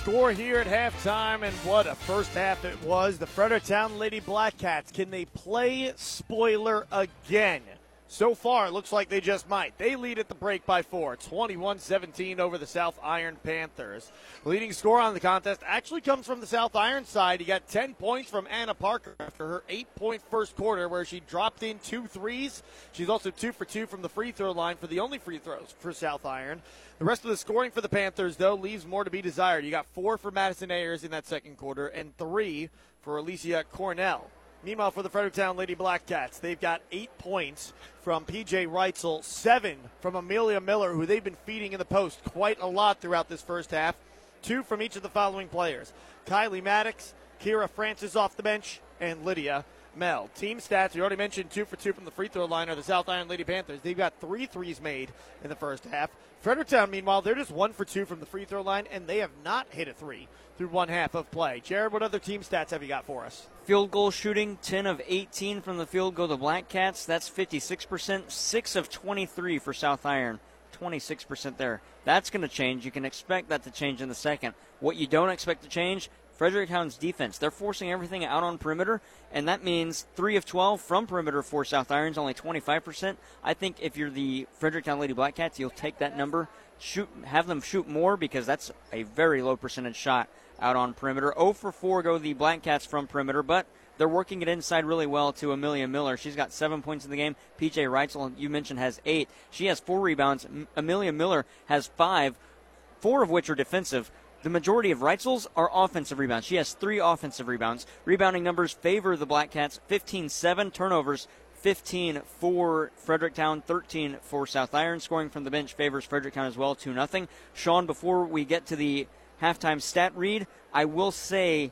Speaker 1: Score here at halftime, and what a first half it was. The Fredericktown Lady Blackcats, can they play spoiler again? So far, it looks like they just might. They lead at the break by four, 21 17 over the South Iron Panthers. Leading score on the contest actually comes from the South Iron side. You got 10 points from Anna Parker after her eight point first quarter, where she dropped in two threes. She's also two for two from the free throw line for the only free throws for South Iron. The rest of the scoring for the Panthers, though, leaves more to be desired. You got four for Madison Ayers in that second quarter and three for Alicia Cornell. Meanwhile, for the Fredericktown Lady Blackcats, they've got eight points from PJ Reitzel, seven from Amelia Miller, who they've been feeding in the post quite a lot throughout this first half. Two from each of the following players Kylie Maddox, Kira Francis off the bench, and Lydia Mell. Team stats, we already mentioned two for two from the free throw line are the South Iron Lady Panthers. They've got three threes made in the first half. Fredericktown, meanwhile, they're just one for two from the free throw line, and they have not hit a three through one half of play. Jared, what other team stats have you got for us?
Speaker 2: Field goal shooting, 10 of 18 from the field goal. The Black Cats, that's 56%. 6 of 23 for South Iron. 26% there. That's going to change. You can expect that to change in the second. What you don't expect to change, Fredericktown's defense. They're forcing everything out on perimeter, and that means 3 of 12 from perimeter for South Irons, only 25%. I think if you're the Fredericktown Lady Black Cats, you'll take that number, shoot, have them shoot more because that's a very low percentage shot out on perimeter. 0 for 4 go the Black Cats from perimeter, but they're working it inside really well to Amelia Miller. She's got seven points in the game. PJ Reitzel, you mentioned, has eight. She has four rebounds. Amelia Miller has five, four of which are defensive. The majority of Reitzel's are offensive rebounds. She has three offensive rebounds. Rebounding numbers favor the Black Cats 15 7 turnovers. 15 for Fredericktown, 13 for South Iron. Scoring from the bench favors Fredericktown as well, 2 0. Sean, before we get to the halftime stat read, I will say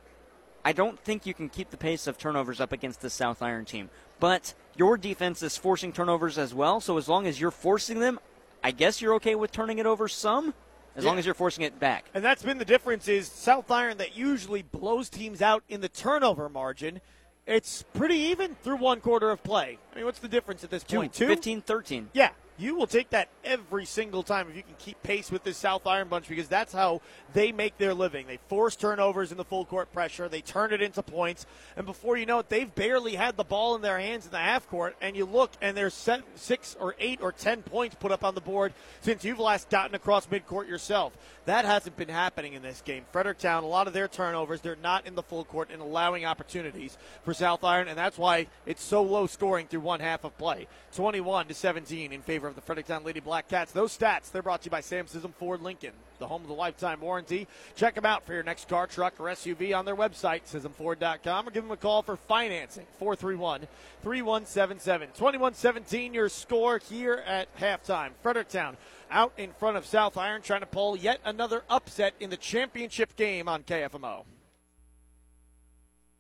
Speaker 2: I don't think you can keep the pace of turnovers up against the South Iron team. But your defense is forcing turnovers as well, so as long as you're forcing them, I guess you're okay with turning it over some as yeah. long as you're forcing it back.
Speaker 1: And that's been the difference is South Iron that usually blows teams out in the turnover margin. It's pretty even through one quarter of play. I mean, what's the difference at this point?
Speaker 2: Two? 15 13.
Speaker 1: Yeah. You will take that every single time if you can keep pace with this South Iron bunch because that's how they make their living. They force turnovers in the full court pressure, they turn it into points, and before you know it, they've barely had the ball in their hands in the half court. And you look, and there's six or eight or ten points put up on the board since you've last gotten across midcourt yourself. That hasn't been happening in this game. Fredericktown, a lot of their turnovers, they're not in the full court and allowing opportunities for South Iron, and that's why it's so low scoring through one half of play. 21 to 17 in favor of the Fredericktown Lady Black Cats. Those stats, they're brought to you by Sam Sism Ford Lincoln, the home of the lifetime warranty. Check them out for your next car, truck, or SUV on their website, SismFord.com, or give them a call for financing, 431 3177. 21 17, your score here at halftime. Fredericktown out in front of South Iron, trying to pull yet another upset in the championship game on KFMO.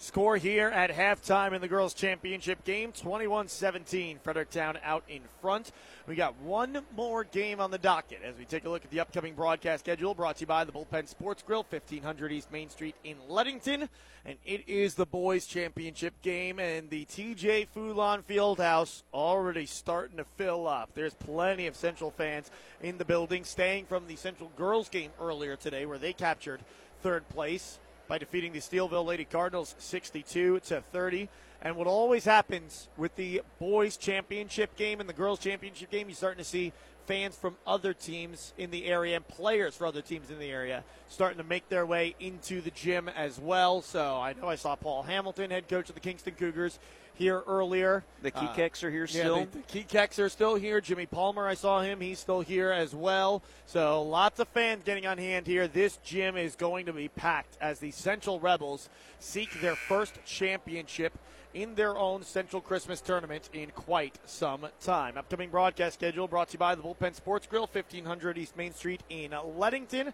Speaker 1: Score here at halftime in the girls' championship game 21 17. Fredericktown out in front. We got one more game on the docket as we take a look at the upcoming broadcast schedule brought to you by the Bullpen Sports Grill, 1500 East Main Street in Leadington. And it is the boys' championship game, and the TJ Fulon Fieldhouse already starting to fill up. There's plenty of Central fans in the building, staying from the Central girls' game earlier today where they captured third place by defeating the Steelville Lady Cardinals 62 to 30. And what always happens with the boys championship game and the girls championship game, you're starting to see fans from other teams in the area and players for other teams in the area starting to make their way into the gym as well. So I know I saw Paul Hamilton, head coach of the Kingston Cougars, here earlier.
Speaker 2: The Kekeks uh, are here still.
Speaker 1: Yeah, the, the Kekeks are still here. Jimmy Palmer, I saw him. He's still here as well. So lots of fans getting on hand here. This gym is going to be packed as the Central Rebels seek their first championship in their own Central Christmas tournament in quite some time. Upcoming broadcast schedule brought to you by the Bullpen Sports Grill, 1500 East Main Street in Leadington.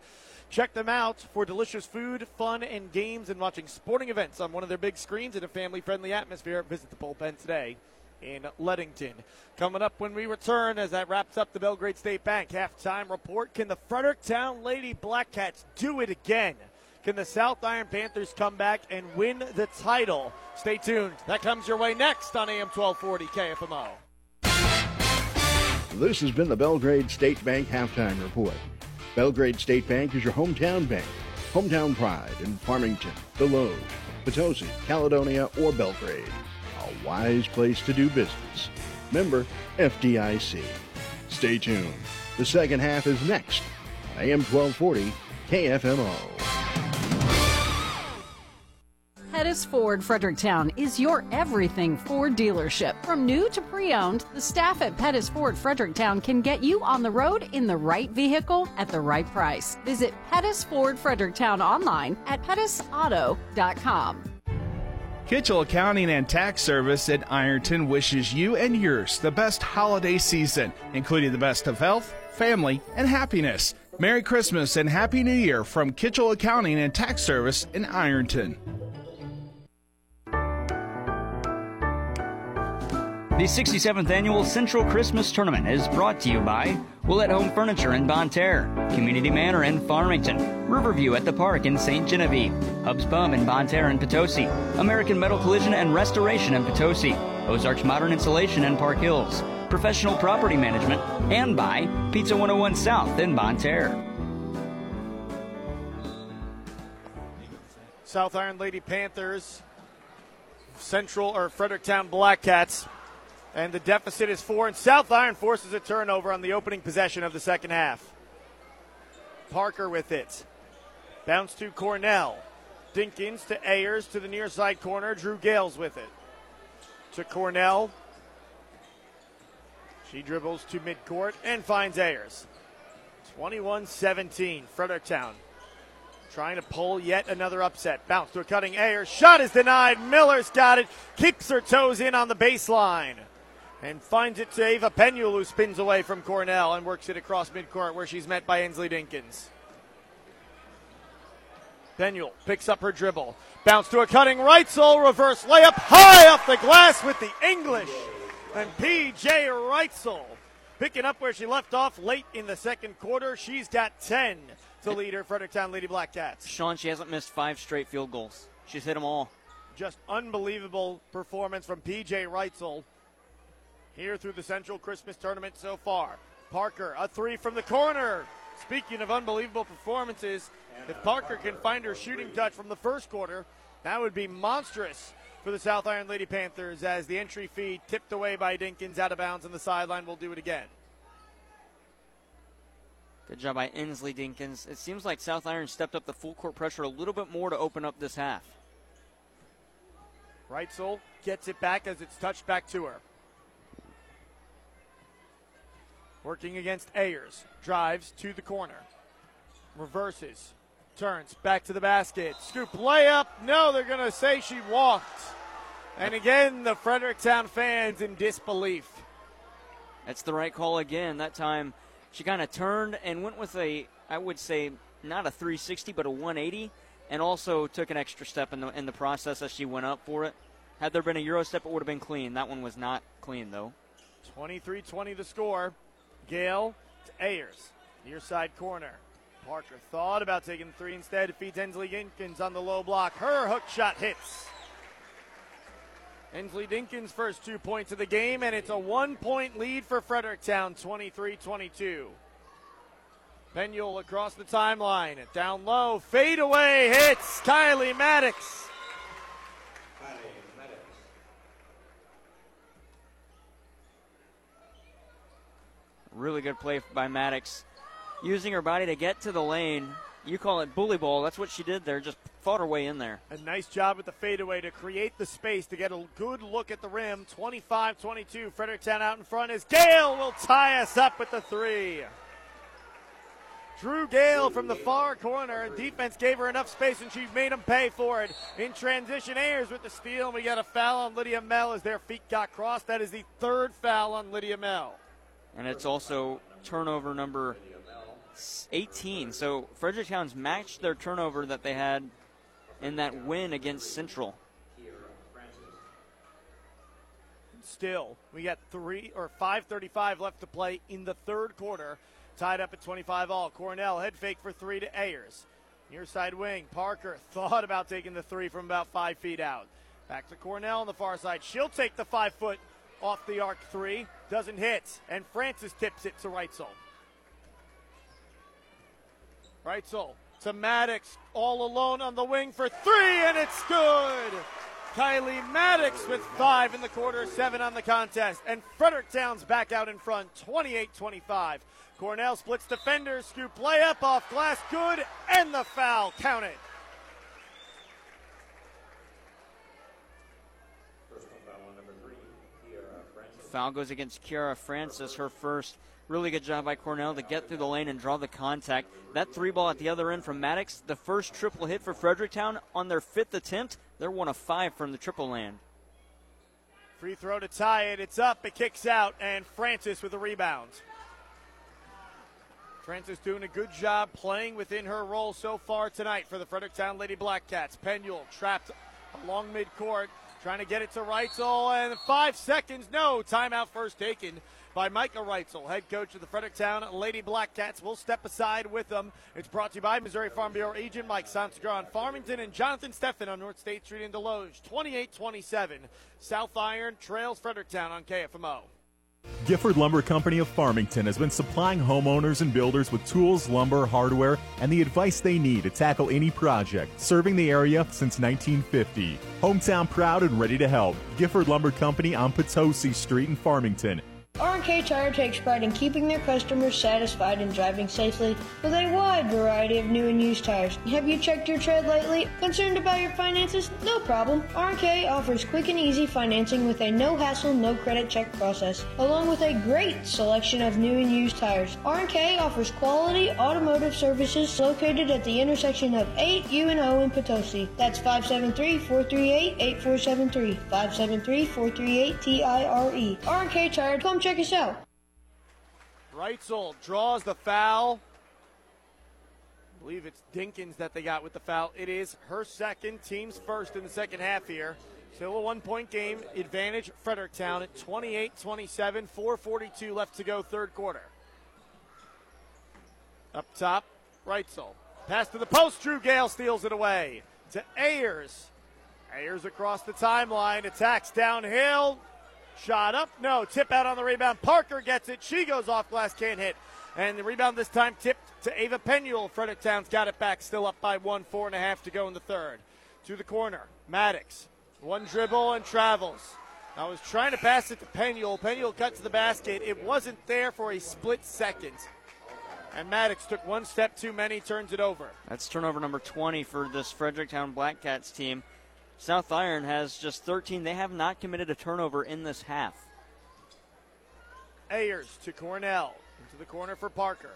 Speaker 1: Check them out for delicious food, fun, and games and watching sporting events on one of their big screens in a family friendly atmosphere. Visit the Bullpen today in Leadington. Coming up when we return, as that wraps up the Belgrade State Bank halftime report, can the Fredericktown Lady Black Cats do it again? Can the South Iron Panthers come back and win the title? Stay tuned. That comes your way next on AM 1240 KFMO.
Speaker 13: This has been the Belgrade State Bank Halftime Report. Belgrade State Bank is your hometown bank. Hometown pride in Farmington, Desloge, Potosi, Caledonia, or Belgrade. A wise place to do business. Member FDIC. Stay tuned. The second half is next on AM 1240 KFMO.
Speaker 3: Pettis Ford Fredericktown is your everything Ford dealership. From new to pre owned, the staff at Pettis Ford Fredericktown can get you on the road in the right vehicle at the right price. Visit Pettis Ford Fredericktown online at pettisauto.com.
Speaker 14: Kitchell Accounting and Tax Service at Ironton wishes you and yours the best holiday season, including the best of health, family, and happiness. Merry Christmas and Happy New Year from Kitchell Accounting and Tax Service in Ironton.
Speaker 15: The 67th Annual Central Christmas Tournament is brought to you by Willett Home Furniture in Bonne Terre, Community Manor in Farmington, Riverview at the Park in St. Genevieve, Hub's Pub in Bonne Terre and Potosi, American Metal Collision and Restoration in Potosi, Ozarks Modern Insulation in Park Hills, Professional Property Management, and by Pizza 101 South in Bonne Terre.
Speaker 1: South Iron Lady Panthers, Central or Fredericktown Black Cats and the deficit is four, and South Iron forces a turnover on the opening possession of the second half. Parker with it. Bounce to Cornell. Dinkins to Ayers to the near side corner. Drew Gales with it. To Cornell. She dribbles to midcourt and finds Ayers. 21 17, Fredericktown. Trying to pull yet another upset. Bounce to a cutting Ayers. Shot is denied. Miller's got it. Keeps her toes in on the baseline and finds it to Ava Penuel, who spins away from Cornell and works it across midcourt where she's met by Ensley Dinkins. Penuel picks up her dribble, bounce to a cutting Reitzel, reverse layup high off the glass with the English. And PJ Reitzel picking up where she left off late in the second quarter. She's got 10 to lead her Fredericktown Lady Black Cats.
Speaker 2: Sean, she hasn't missed five straight field goals. She's hit them all.
Speaker 1: Just unbelievable performance from PJ Reitzel here through the Central Christmas Tournament so far. Parker, a three from the corner. Speaking of unbelievable performances, if Parker can find her shooting touch from the first quarter, that would be monstrous for the South Iron Lady Panthers as the entry feed tipped away by Dinkins out of bounds on the sideline. will do it again.
Speaker 2: Good job by Ensley Dinkins. It seems like South Iron stepped up the full court pressure a little bit more to open up this half.
Speaker 1: Reitzel gets it back as it's touched back to her. Working against Ayers. Drives to the corner. Reverses. Turns back to the basket. Scoop layup. No, they're going to say she walked. And again, the Fredericktown fans in disbelief.
Speaker 2: That's the right call again. That time she kind of turned and went with a, I would say, not a 360, but a 180, and also took an extra step in the, in the process as she went up for it. Had there been a Euro step, it would have been clean. That one was not clean, though.
Speaker 1: 23 20 the score. Gale to Ayers, near side corner. Parker thought about taking three instead. Feeds Ensley Dinkins on the low block. Her hook shot hits. Ensley Dinkins' first two points of the game, and it's a one point lead for Fredericktown, 23 22. Penuel across the timeline. Down low. Fade away hits. Kylie Maddox.
Speaker 2: Really good play by Maddox. Using her body to get to the lane. You call it bully ball. That's what she did there. Just fought her way in there.
Speaker 1: A nice job with the fadeaway to create the space to get a good look at the rim. 25 22. Fredericktown out in front as Gale will tie us up with the three. Drew Gale from the far corner. Defense gave her enough space and she made them pay for it. In transition, Ayers with the steal. And we got a foul on Lydia Mell as their feet got crossed. That is the third foul on Lydia Mell.
Speaker 2: And it's also turnover number 18. So Fredericktown's matched their turnover that they had in that win against Central.
Speaker 1: Still, we got three or 5:35 left to play in the third quarter. Tied up at 25 all. Cornell head fake for three to Ayers. Near side wing. Parker thought about taking the three from about five feet out. Back to Cornell on the far side. She'll take the five foot off the arc three. Doesn't hit. And Francis tips it to Reitzel. Reitzel to Maddox, all alone on the wing for three, and it's good. Kylie Maddox with five in the quarter, seven on the contest. And Fredericktown's back out in front, 28 25. Cornell splits defenders, scoop layup off glass, good, and the foul. Count it.
Speaker 2: Foul goes against Kiara Francis, her first. Really good job by Cornell to get through the lane and draw the contact. That three ball at the other end from Maddox, the first triple hit for Fredericktown on their fifth attempt. They're one of five from the triple land.
Speaker 1: Free throw to tie it. It's up. It kicks out, and Francis with the rebound. Francis doing a good job playing within her role so far tonight for the Fredericktown Lady Black Cats. Penuel trapped along midcourt, trying to get it to Reitzel, and five seconds. No timeout first taken by Micah Reitzel, head coach of the Fredericktown Lady Black Cats. We'll step aside with them. It's brought to you by Missouri Farm Bureau agent Mike Sansegraw on Farmington and Jonathan Steffen on North State Street in Desloge. 28-27. South Iron trails Fredericktown on KFMO.
Speaker 16: Gifford Lumber Company of Farmington has been supplying homeowners and builders with tools, lumber, hardware, and the advice they need to tackle any project, serving the area since 1950. Hometown proud and ready to help. Gifford Lumber Company on Potosi Street in Farmington.
Speaker 12: R&K Tire takes pride in keeping their customers satisfied and driving safely with a wide variety of new and used tires. Have you checked your tread lately? Concerned about your finances? No problem. R&K offers quick and easy financing with a no-hassle, no-credit check process, along with a great selection of new and used tires. R&K offers quality automotive services located at the intersection of 8 U and O in Potosi. That's 573-438-8473. 573-438-TIRE. R&K Tire, come check us out.
Speaker 1: Reitzel draws the foul. I believe it's Dinkins that they got with the foul. It is her second, team's first in the second half here. Still a one point game, advantage Fredericktown at 28 27, 442 left to go, third quarter. Up top, Reitzel. Pass to the post, Drew Gale steals it away to Ayers. Ayers across the timeline, attacks downhill. Shot up, no, tip out on the rebound. Parker gets it. She goes off glass, can't hit. And the rebound this time tipped to Ava Penuel. Fredericktown's got it back, still up by one, four and a half to go in the third. To the corner, Maddox. One dribble and travels. I was trying to pass it to Penuel. Penuel cut to the basket. It wasn't there for a split second. And Maddox took one step too many, turns it over.
Speaker 2: That's turnover number 20 for this Fredericktown Black Cats team. South Iron has just 13. They have not committed a turnover in this half.
Speaker 1: Ayers to Cornell. Into the corner for Parker.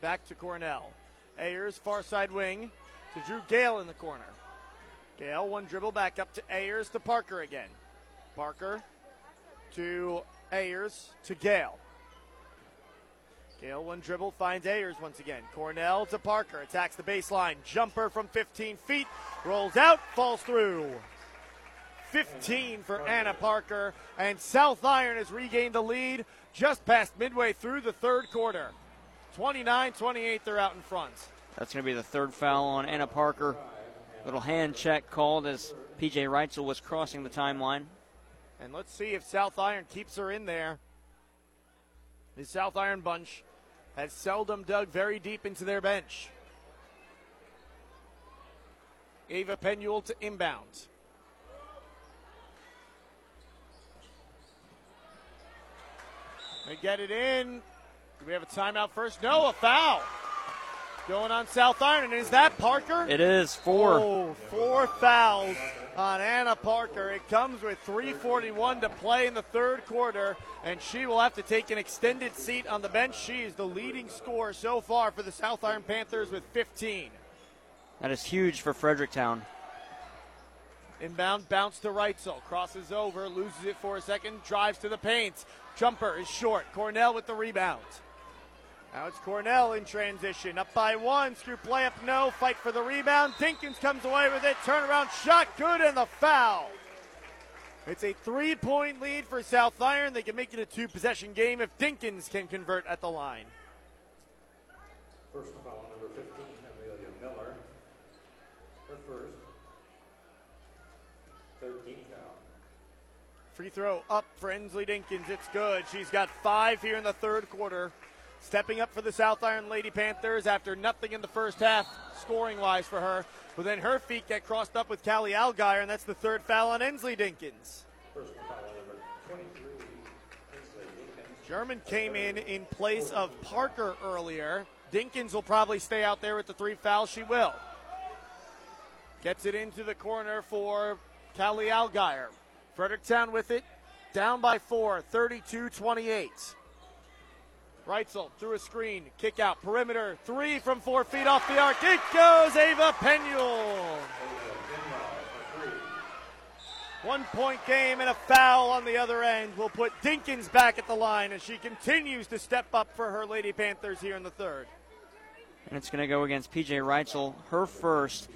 Speaker 1: Back to Cornell. Ayers, far side wing to Drew Gale in the corner. Gale, one dribble back up to Ayers to Parker again. Parker to Ayers to Gale. Gale, one dribble, finds Ayers once again. Cornell to Parker, attacks the baseline. Jumper from 15 feet, rolls out, falls through. 15 for Anna Parker, and South Iron has regained the lead just past midway through the third quarter. 29 28, they're out in front.
Speaker 2: That's going to be the third foul on Anna Parker. Little hand check called as PJ Reitzel was crossing the timeline.
Speaker 1: And let's see if South Iron keeps her in there. The South Iron bunch has seldom dug very deep into their bench. Ava Penuel to inbound. They get it in. Do we have a timeout first? No, a foul. Going on South Iron. And is that Parker?
Speaker 2: It is four.
Speaker 1: Oh, four fouls on Anna Parker. It comes with 341 to play in the third quarter, and she will have to take an extended seat on the bench. She is the leading scorer so far for the South Iron Panthers with 15.
Speaker 2: That is huge for Fredericktown.
Speaker 1: Inbound bounce to Reitzel. Crosses over, loses it for a second, drives to the paint. Jumper is short. Cornell with the rebound. Now it's Cornell in transition. Up by one. Screw play up, no. Fight for the rebound. Dinkins comes away with it. Turnaround shot, good, and the foul. It's a three point lead for South Iron. They can make it a two possession game if Dinkins can convert at the line.
Speaker 17: First foul, number 15, Amelia Miller. Her first. 13 foul.
Speaker 1: Free throw up for Ensley Dinkins. It's good. She's got five here in the third quarter. Stepping up for the South Iron Lady Panthers after nothing in the first half, scoring wise for her. But then her feet get crossed up with Callie Algier, and that's the third foul on Ensley Dinkins.
Speaker 17: First foul, number 23, Ensley Dinkins.
Speaker 1: German came in in place of Parker earlier. Dinkins will probably stay out there with the three fouls. She will. Gets it into the corner for Callie Algier. Fredericktown with it. Down by four, 32 28. Reitzel through a screen, kick out, perimeter, three from four feet off the arc. It goes Ava Penuel. One point game and a foul on the other end will put Dinkins back at the line as she continues to step up for her Lady Panthers here in the third.
Speaker 2: And it's going to go against PJ Reitzel, her first.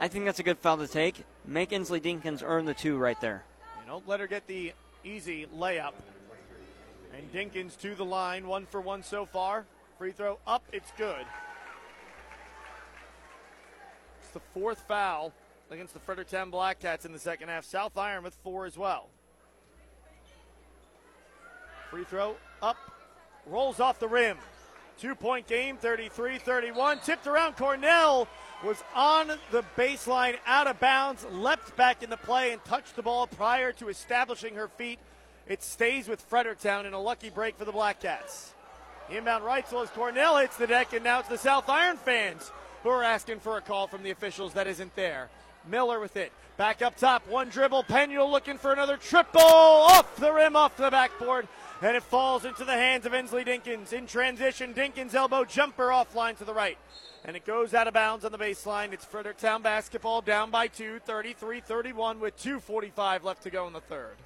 Speaker 2: I think that's a good foul to take. Make Ensley Dinkins earn the two right there.
Speaker 1: You don't let her get the easy layup. And Dinkins to the line, one for one so far. Free throw up, it's good. It's the fourth foul against the Fredericktown Black Cats in the second half. South Iron with four as well. Free throw up, rolls off the rim. Two point game, 33 31. Tipped around Cornell was on the baseline, out of bounds, leapt back into play, and touched the ball prior to establishing her feet It stays with Fredericktown in a lucky break for the Black Cats. Inbound right, so as Cornell hits the deck, and now it's the South Iron fans who are asking for a call from the officials that isn't there. Miller with it. Back up top, one dribble. Penuel looking for another triple. Off the rim, off the backboard. And it falls into the hands of Ensley Dinkins. In transition, Dinkins elbow jumper offline to the right. And it goes out of bounds on the baseline. It's Fredericktown basketball down by two, 33 31, with 2.45 left to go in the third.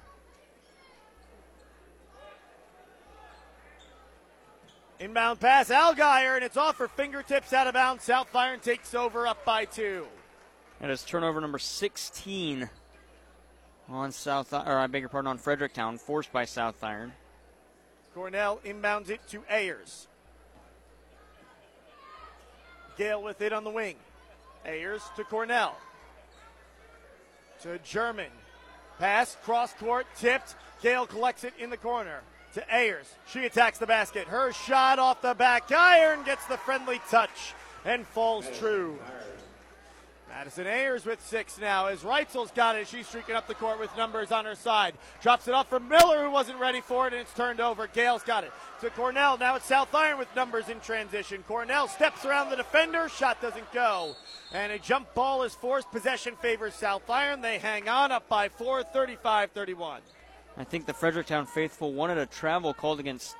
Speaker 1: Inbound pass, Algier, and it's off her fingertips out of bounds. South Iron takes over up by two.
Speaker 2: That is turnover number 16 on South, or I beg your pardon, on Fredericktown, forced by South Iron.
Speaker 1: Cornell inbounds it to Ayers. Gale with it on the wing. Ayers to Cornell. To German. Pass, cross court, tipped. Gale collects it in the corner to Ayers. She attacks the basket. Her shot off the back iron gets the friendly touch and falls true. Madison Ayers with six now as Reitzel's got it. She's streaking up the court with numbers on her side. Drops it off for Miller, who wasn't ready for it, and it's turned over. Gale's got it to Cornell. Now it's South Iron with numbers in transition. Cornell steps around the defender. Shot doesn't go. And a jump ball is forced. Possession favors South Iron. They hang on up by four, 35 31.
Speaker 2: I think the Fredericktown faithful wanted a travel called against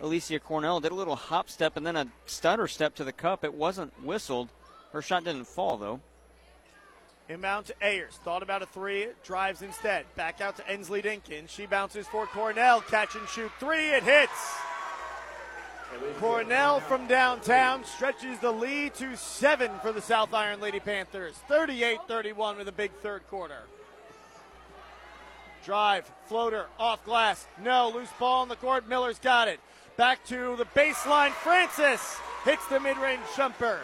Speaker 2: Alicia Cornell. Did a little hop step and then a stutter step to the cup. It wasn't whistled. Her shot didn't fall, though.
Speaker 1: Inbound to Ayers. Thought about a three. Drives instead. Back out to Ensley Dinkins. She bounces for Cornell. Catch and shoot three. It hits. Cornell from downtown stretches the lead to seven for the South Iron Lady Panthers. 38 31 with a big third quarter. Drive, floater, off glass. No, loose ball on the court. Miller's got it. Back to the baseline. Francis hits the mid range jumper.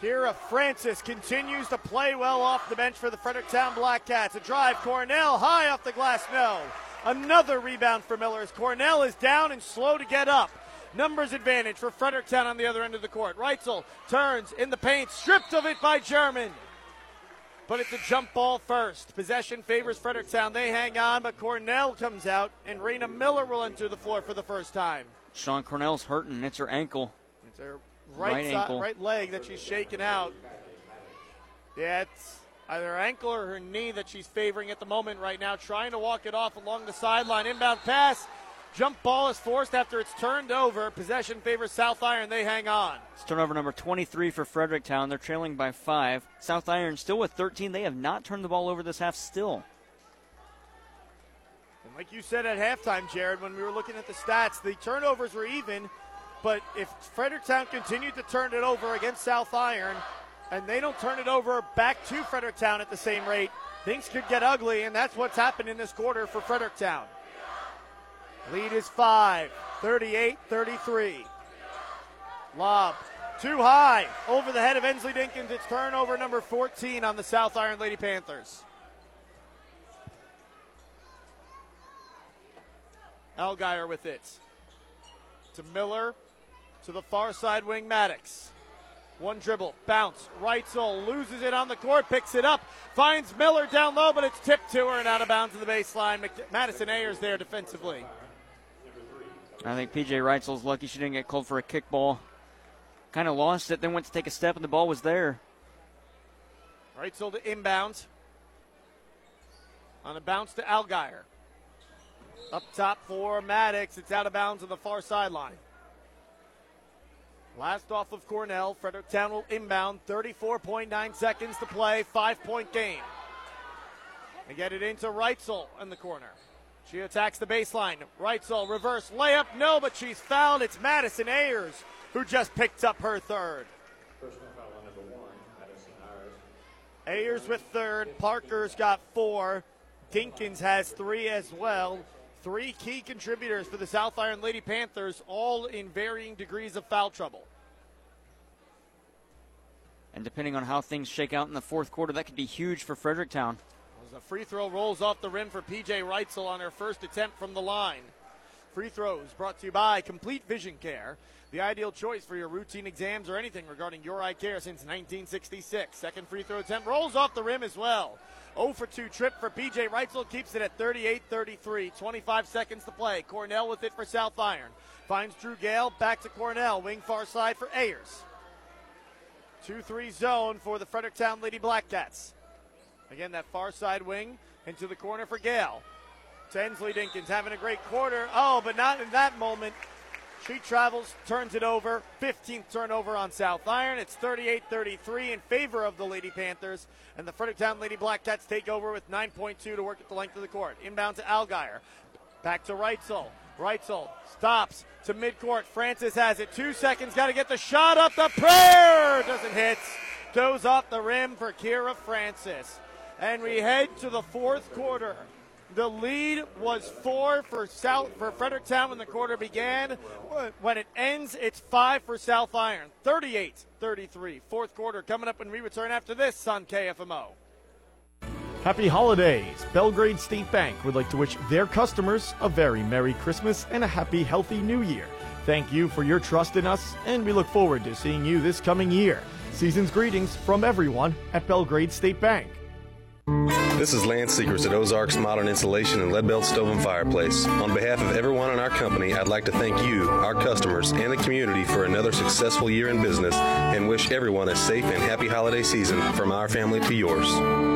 Speaker 1: Kira Francis continues to play well off the bench for the Fredericktown Black Cats. A drive, Cornell high off the glass, no. Another rebound for Miller as Cornell is down and slow to get up. Numbers advantage for Fredericktown on the other end of the court. Reitzel turns in the paint, stripped of it by German. But it's a jump ball first. Possession favors Fredericktown. They hang on, but Cornell comes out, and Raina Miller will enter the floor for the first time.
Speaker 2: Sean Cornell's hurting. It's her ankle.
Speaker 1: It's her right,
Speaker 2: Right
Speaker 1: si-
Speaker 2: ankle.
Speaker 1: right leg that she's shaking out. Yeah, it's either her ankle or her knee that she's favoring at the moment right now, trying to walk it off along the sideline. Inbound pass. Jump ball is forced after it's turned over. Possession favors South Iron. They hang on.
Speaker 2: It's turnover number 23 for Fredericktown. They're trailing by five. South Iron still with 13. They have not turned the ball over this half still.
Speaker 1: And like you said at halftime, Jared, when we were looking at the stats, the turnovers were even. But if Fredericktown continued to turn it over against South Iron, and they don't turn it over back to Fredericktown at the same rate, things could get ugly, and that's what's happened in this quarter for Fredericktown. Lead is five, 38 33. Lob too high over the head of Ensley Dinkins. It's turnover number 14 on the South Iron Lady Panthers. Algier with it. To Miller. To the far side wing, Maddox. One dribble, bounce, Reitzel loses it on the court, picks it up, finds Miller down low, but it's tipped to her and out of bounds to the baseline. Madison Ayers there defensively.
Speaker 2: I think PJ Reitzel's lucky she didn't get called for a kickball. Kind of lost it, then went to take a step, and the ball was there.
Speaker 1: Reitzel to inbound. On a bounce to Algier. Up top for Maddox. It's out of bounds on the far sideline. Last off of Cornell. Fredericktown will inbound. 34.9 seconds to play. Five point game. They get it into Reitzel in the corner. She attacks the baseline. Reitzel reverse layup. No, but she's fouled. It's Madison Ayers who just picked up her third.
Speaker 17: Personal foul on number one, Madison Ayers.
Speaker 1: Ayers with third. Parker's got four. Dinkins has three as well. Three key contributors for the South Iron Lady Panthers, all in varying degrees of foul trouble.
Speaker 2: And depending on how things shake out in the fourth quarter, that could be huge for Fredericktown.
Speaker 1: A free throw rolls off the rim for PJ Reitzel on her first attempt from the line. Free throws brought to you by Complete Vision Care, the ideal choice for your routine exams or anything regarding your eye care since 1966. Second free throw attempt rolls off the rim as well. 0 for 2 trip for PJ Reitzel keeps it at 38 33. 25 seconds to play. Cornell with it for South Iron. Finds Drew Gale. Back to Cornell. Wing far side for Ayers. 2 3 zone for the Fredericktown Lady Blackcats. Again, that far side wing into the corner for Gale. Ensley Dinkins having a great quarter. Oh, but not in that moment. She travels, turns it over. 15th turnover on South Iron. It's 38 33 in favor of the Lady Panthers. And the Fredericktown Lady Blackcats take over with 9.2 to work at the length of the court. Inbound to Algier. Back to Reitzel. Reitzel stops to midcourt. Francis has it. Two seconds. Got to get the shot up. The prayer doesn't hit. Goes off the rim for Kira Francis. And we head to the fourth quarter. The lead was four for South for Fredericktown when the quarter began. When it ends, it's five for South Iron. 38-33. Fourth quarter coming up when we return after this on KFMO.
Speaker 5: Happy holidays! Belgrade State Bank would like to wish their customers a very Merry Christmas and a happy, healthy New Year. Thank you for your trust in us, and we look forward to seeing you this coming year. Season's greetings from everyone at Belgrade State Bank.
Speaker 18: This is Lance Secrets at Ozarks Modern Insulation and Lead Belt Stove and Fireplace. On behalf of everyone in our company, I'd like to thank you, our customers, and the community for another successful year in business and wish everyone a safe and happy holiday season from our family to yours.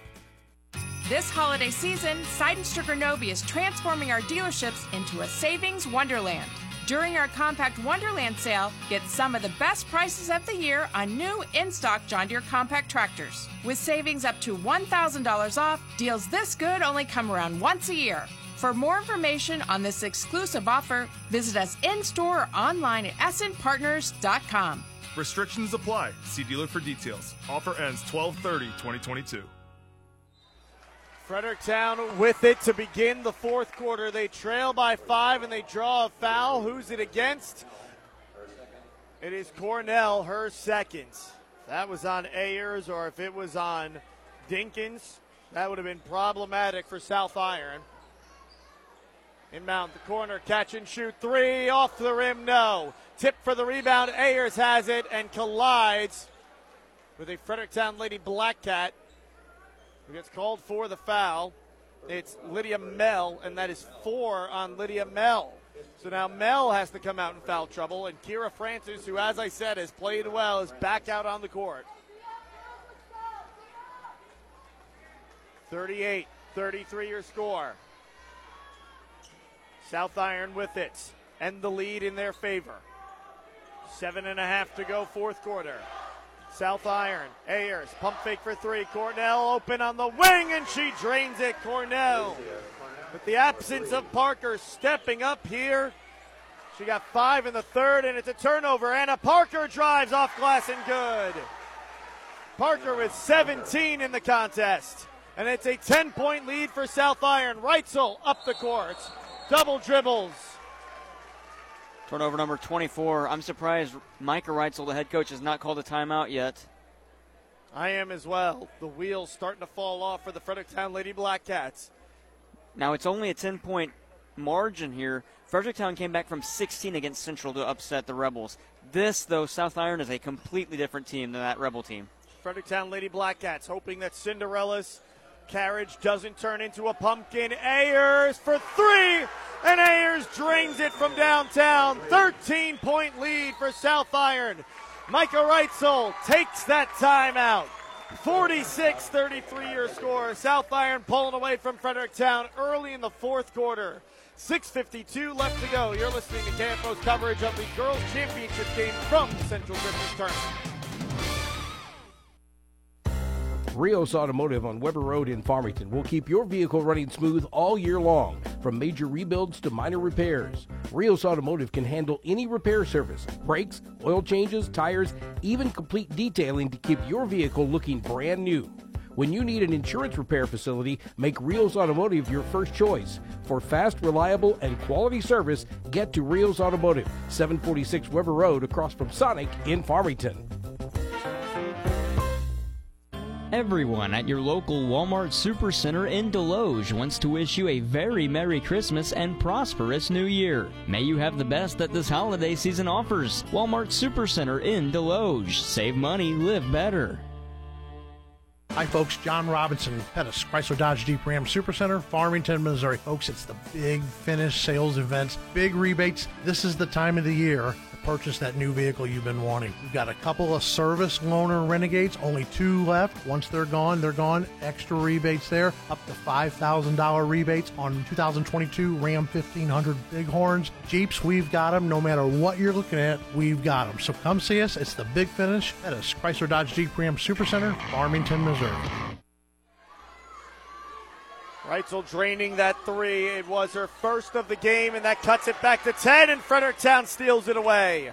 Speaker 19: This holiday season, Sydenstricker Nobbe is transforming our dealerships into a savings wonderland. During our Compact Wonderland sale, get some of the best prices of the year on new in stock John Deere compact tractors. With savings up to $1,000 off, deals this good only come around once a year. For more information on this exclusive offer, visit us in store or online at snpartners.com.
Speaker 20: Restrictions apply. See dealer for details. Offer ends 12 2022.
Speaker 1: Fredericktown with it to begin the fourth quarter. They trail by five and they draw a foul. Who's it against? It is Cornell, her second. That was on Ayers or if it was on Dinkins, that would have been problematic for South Iron. Inbound the corner, catch and shoot three, off the rim, no. Tip for the rebound, Ayers has it and collides with a Fredericktown Lady Black Cat who gets called for the foul. It's Lydia Mell, and that is four on Lydia Mell. So now Mell has to come out in foul trouble, and Kira Francis, who, as I said, has played well, is back out on the court. 38 33 your score. South Iron with it, and the lead in their favor. Seven and a half to go, fourth quarter. South Iron, Ayers, pump fake for three. Cornell open on the wing, and she drains it. Cornell, with the absence of Parker stepping up here. She got five in the third, and it's a turnover. Anna Parker drives off glass and good. Parker with 17 in the contest. And it's a 10 point lead for South Iron. Reitzel up the court. Double dribbles.
Speaker 2: Turnover number 24. I'm surprised Micah Reitzel, the head coach, has not called a timeout yet.
Speaker 1: I am as well. The wheels starting to fall off for the Fredericktown Lady Black Cats.
Speaker 2: Now it's only a 10 point margin here. Fredericktown came back from 16 against Central to upset the Rebels. This, though, South Iron is a completely different team than that Rebel team.
Speaker 1: Fredericktown Lady Black Cats hoping that Cinderella's carriage doesn't turn into a pumpkin. Ayers for three, and Ayers drains it from downtown. 13 point lead for South Iron. Micah Reitzel takes that timeout. 46 33 your score. South Iron pulling away from Fredericktown early in the fourth quarter. 6.52 left to go. You're listening to KFMO's coverage of the Girls Championship game from Central Christmas Tournament.
Speaker 4: Rios Automotive on Weber Road in Farmington will keep your vehicle running smooth all year long, from major rebuilds to minor repairs. Rios Automotive can handle any repair service brakes, oil changes, tires, even complete detailing to keep your vehicle looking brand new. When you need an insurance repair facility, make Rios Automotive your first choice. For fast, reliable, and quality service, get to Rios Automotive, 746 Weber Road across from Sonic in Farmington.
Speaker 15: Everyone at your local Walmart Supercenter in Desloge wants to wish you a very Merry Christmas and prosperous New Year. May you have the best that this holiday season offers. Walmart Supercenter in Desloge. Save money, live better.
Speaker 21: Hi, folks. John Robinson, Pettis, Chrysler Dodge Jeep Ram Supercenter, Farmington, Missouri. Folks, it's the big finish sales events, big rebates. This is the time of the year to purchase that new vehicle you've been wanting. We've got a couple of service loaner renegades, only two left. Once they're gone, they're gone. Extra rebates there, up to $5,000 rebates on 2022 Ram 1500 Bighorns. Jeeps, we've got them. No matter what you're looking at, we've got them. So come see us. It's the big finish at us, Chrysler Dodge Jeep Ram Supercenter, Farmington, Missouri.
Speaker 1: Reitzel draining that three. It was her first of the game, and that cuts it back to 10, and Fredericktown steals it away.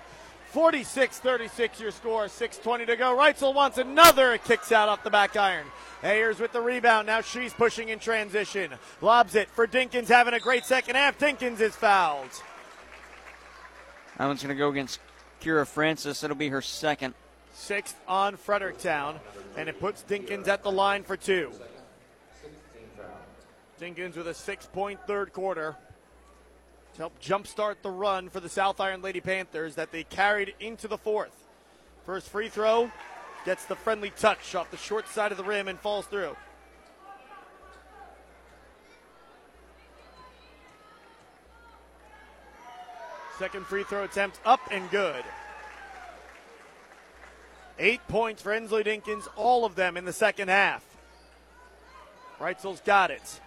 Speaker 1: 46 36 your score, 6.20 to go. Reitzel wants another. It kicks out off the back iron. Ayers with the rebound. Now she's pushing in transition. Lobs it for Dinkins, having a great second half. Dinkins is fouled.
Speaker 2: That one's going to go against Kira Francis. It'll be her second.
Speaker 1: Sixth on Fredericktown, and it puts Dinkins at the line for two. Dinkins with a six point third quarter to help jumpstart the run for the South Iron Lady Panthers that they carried into the fourth. First free throw gets the friendly touch off the short side of the rim and falls through. Second free throw attempt up and good. Eight points for Ensley Dinkins, all of them in the second half. Reitzel's got it.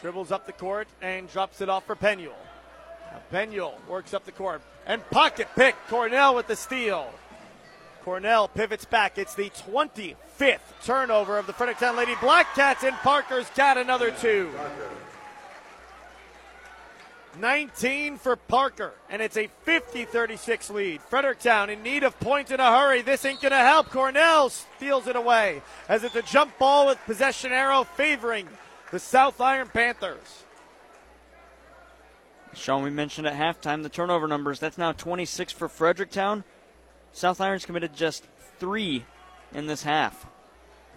Speaker 1: Dribbles up the court and drops it off for Penuel. Penuel works up the court and pocket pick. Cornell with the steal. Cornell pivots back. It's the 25th turnover of the Fredericktown Lady Black Cats, and Parker's got another two. 19 for Parker, and it's a 50 36 lead. Fredericktown in need of points in a hurry. This ain't going to help. Cornell steals it away as it's a jump ball with possession arrow favoring the South Iron Panthers.
Speaker 2: Sean, we mentioned at halftime the turnover numbers. That's now 26 for Fredericktown. South Irons committed just three in this half.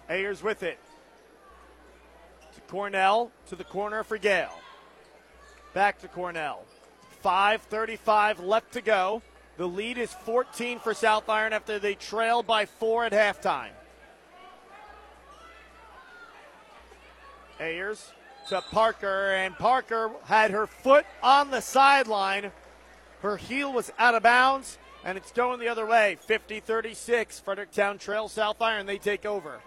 Speaker 1: Ayers with it. To Cornell, to the corner for Gale. Back to Cornell. 5.35 left to go. The lead is 14 for South Iron after they trail by four at halftime. Ayers to Parker, and Parker had her foot on the sideline. Her heel was out of bounds, and it's going the other way. 50 36. Fredericktown trails South Iron. They take over.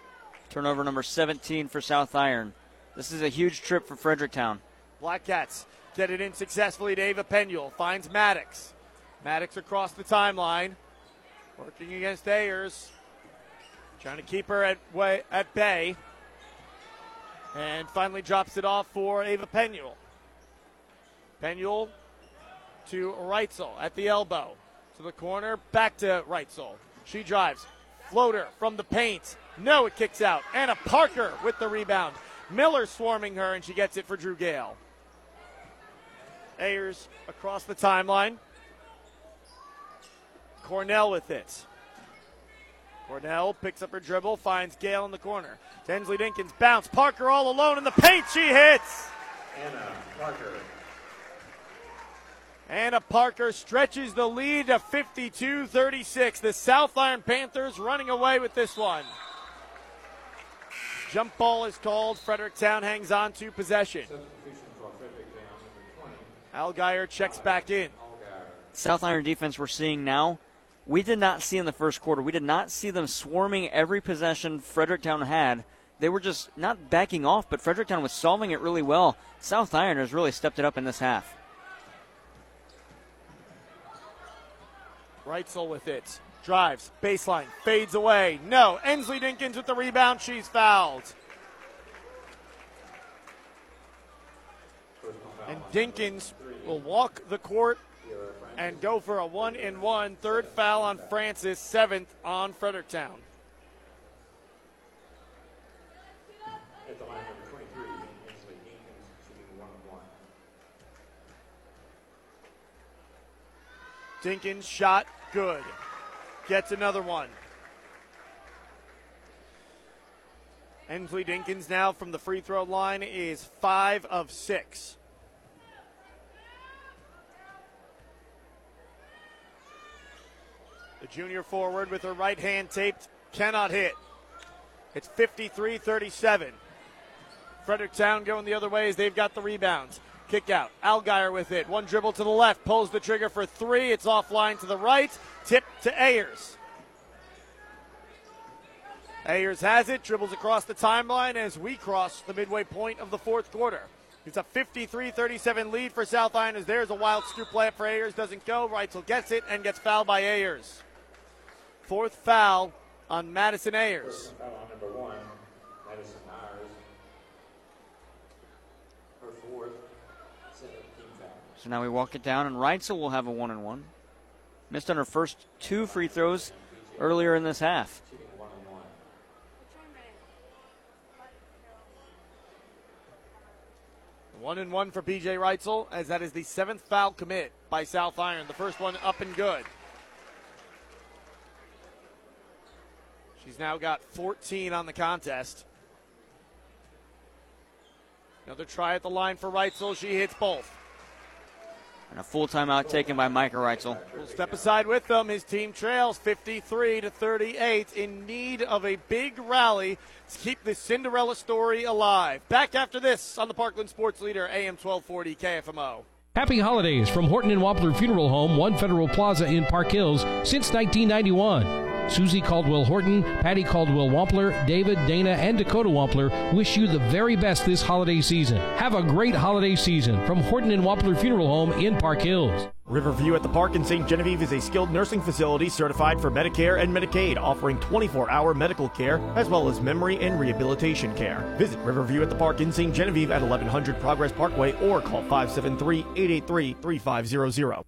Speaker 2: Turnover number 17 for South Iron. This is a huge trip for Fredericktown.
Speaker 1: Black Cats get it in successfully to Ava Penuel. Finds Maddox. Maddox across the timeline. Working against Ayers. Trying to keep her at, way, at bay. And finally drops it off for Ava Penuel. Penuel to Reitzel at the elbow. To the corner, back to Reitzel. She drives. Floater from the paint. No, it kicks out. Anna Parker with the rebound. Miller swarming her, and she gets it for Drew Gale. Ayers across the timeline. Cornell with it. Cornell picks up her dribble, finds Gale in the corner. Tensley Dinkins bounce. Parker all alone in the paint. She hits.
Speaker 17: Anna Parker.
Speaker 1: Anna Parker stretches the lead to 52 36. The South Iron Panthers running away with this one. Jump ball is called. Fredericktown hangs on to possession. Al Geyer checks back in.
Speaker 2: South Iron defense we're seeing now, we did not see in the first quarter. We did not see them swarming every possession Fredericktown had. They were just not backing off, but Fredericktown was solving it really well. South Iron has really stepped it up in this half.
Speaker 1: Reitzel with it. Drives, baseline, fades away. No. Ensley Dinkins with the rebound. She's fouled. And Dinkins will walk the court and go for a one in one. Third foul on Francis, seventh on Fredericktown. Dinkins shot good. Gets another one. Ensley Dinkins now from the free throw line is five of six. Junior forward with her right hand taped cannot hit. It's 53 37. Fredericktown going the other way as they've got the rebounds. Kick out. Algier with it. One dribble to the left. Pulls the trigger for three. It's offline to the right. Tip to Ayers. Ayers has it. Dribbles across the timeline as we cross the midway point of the fourth quarter. It's a 53 37 lead for South Iron as there's a wild scoop layup for Ayers. Doesn't go. Reitzel gets it and gets fouled by Ayers. Fourth foul on Madison Ayers.
Speaker 17: Foul on number one, Madison Myers. Her fourth, 17 foul.
Speaker 2: So now we walk it down, and Reitzel will have a one and one. Missed on her first two free throws earlier in this half.
Speaker 1: One and one for PJ Reitzel, as that is the seventh foul commit by South Iron. The first one up and good. She's now got 14 on the contest. Another try at the line for Reitzel. She hits both.
Speaker 2: And a full timeout taken by Micah Reitzel.
Speaker 1: We'll step aside with them. His team trails 53 to 38 in need of a big rally to keep the Cinderella story alive. Back after this on the Parkland Sports Leader AM 1240 KFMO.
Speaker 4: Happy holidays from Horton and Wampler Funeral Home, One Federal Plaza in Park Hills since 1991. Susie Caldwell Horton, Patty Caldwell Wampler, David, Dana, and Dakota Wampler wish you the very best this holiday season. Have a great holiday season from Horton and Wampler Funeral Home in Park Hills.
Speaker 5: Riverview at the Park in St. Genevieve is a skilled nursing facility certified for Medicare and Medicaid, offering 24 hour medical care as well as memory and rehabilitation care. Visit Riverview at the Park in St. Genevieve at 1100 Progress Parkway or call 573 883 3500.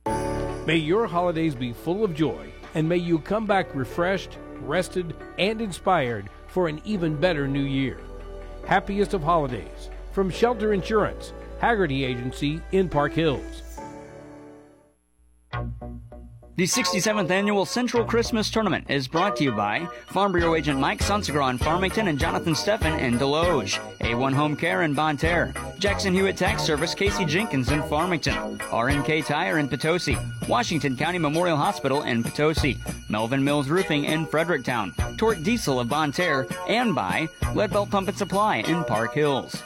Speaker 4: May your holidays be full of joy, and may you come back refreshed, rested, and inspired for an even better new year. Happiest of holidays from Shelter Insurance, Haggerty Agency in Park Hills.
Speaker 15: The 67th Annual Central Christmas Tournament is brought to you by Farm Bureau Agent Mike Sunsegra in Farmington and Jonathan Steffen in Desloge, A1 Home Care in Bonne Terre, Jackson Hewitt Tax Service Casey Jenkins in Farmington, R&K Tire in Potosi, Washington County Memorial Hospital in Potosi, Melvin Mills Roofing in Fredericktown, Torque Diesel of Bonne Terre, and by Leadbelt Pump and Supply in Park Hills.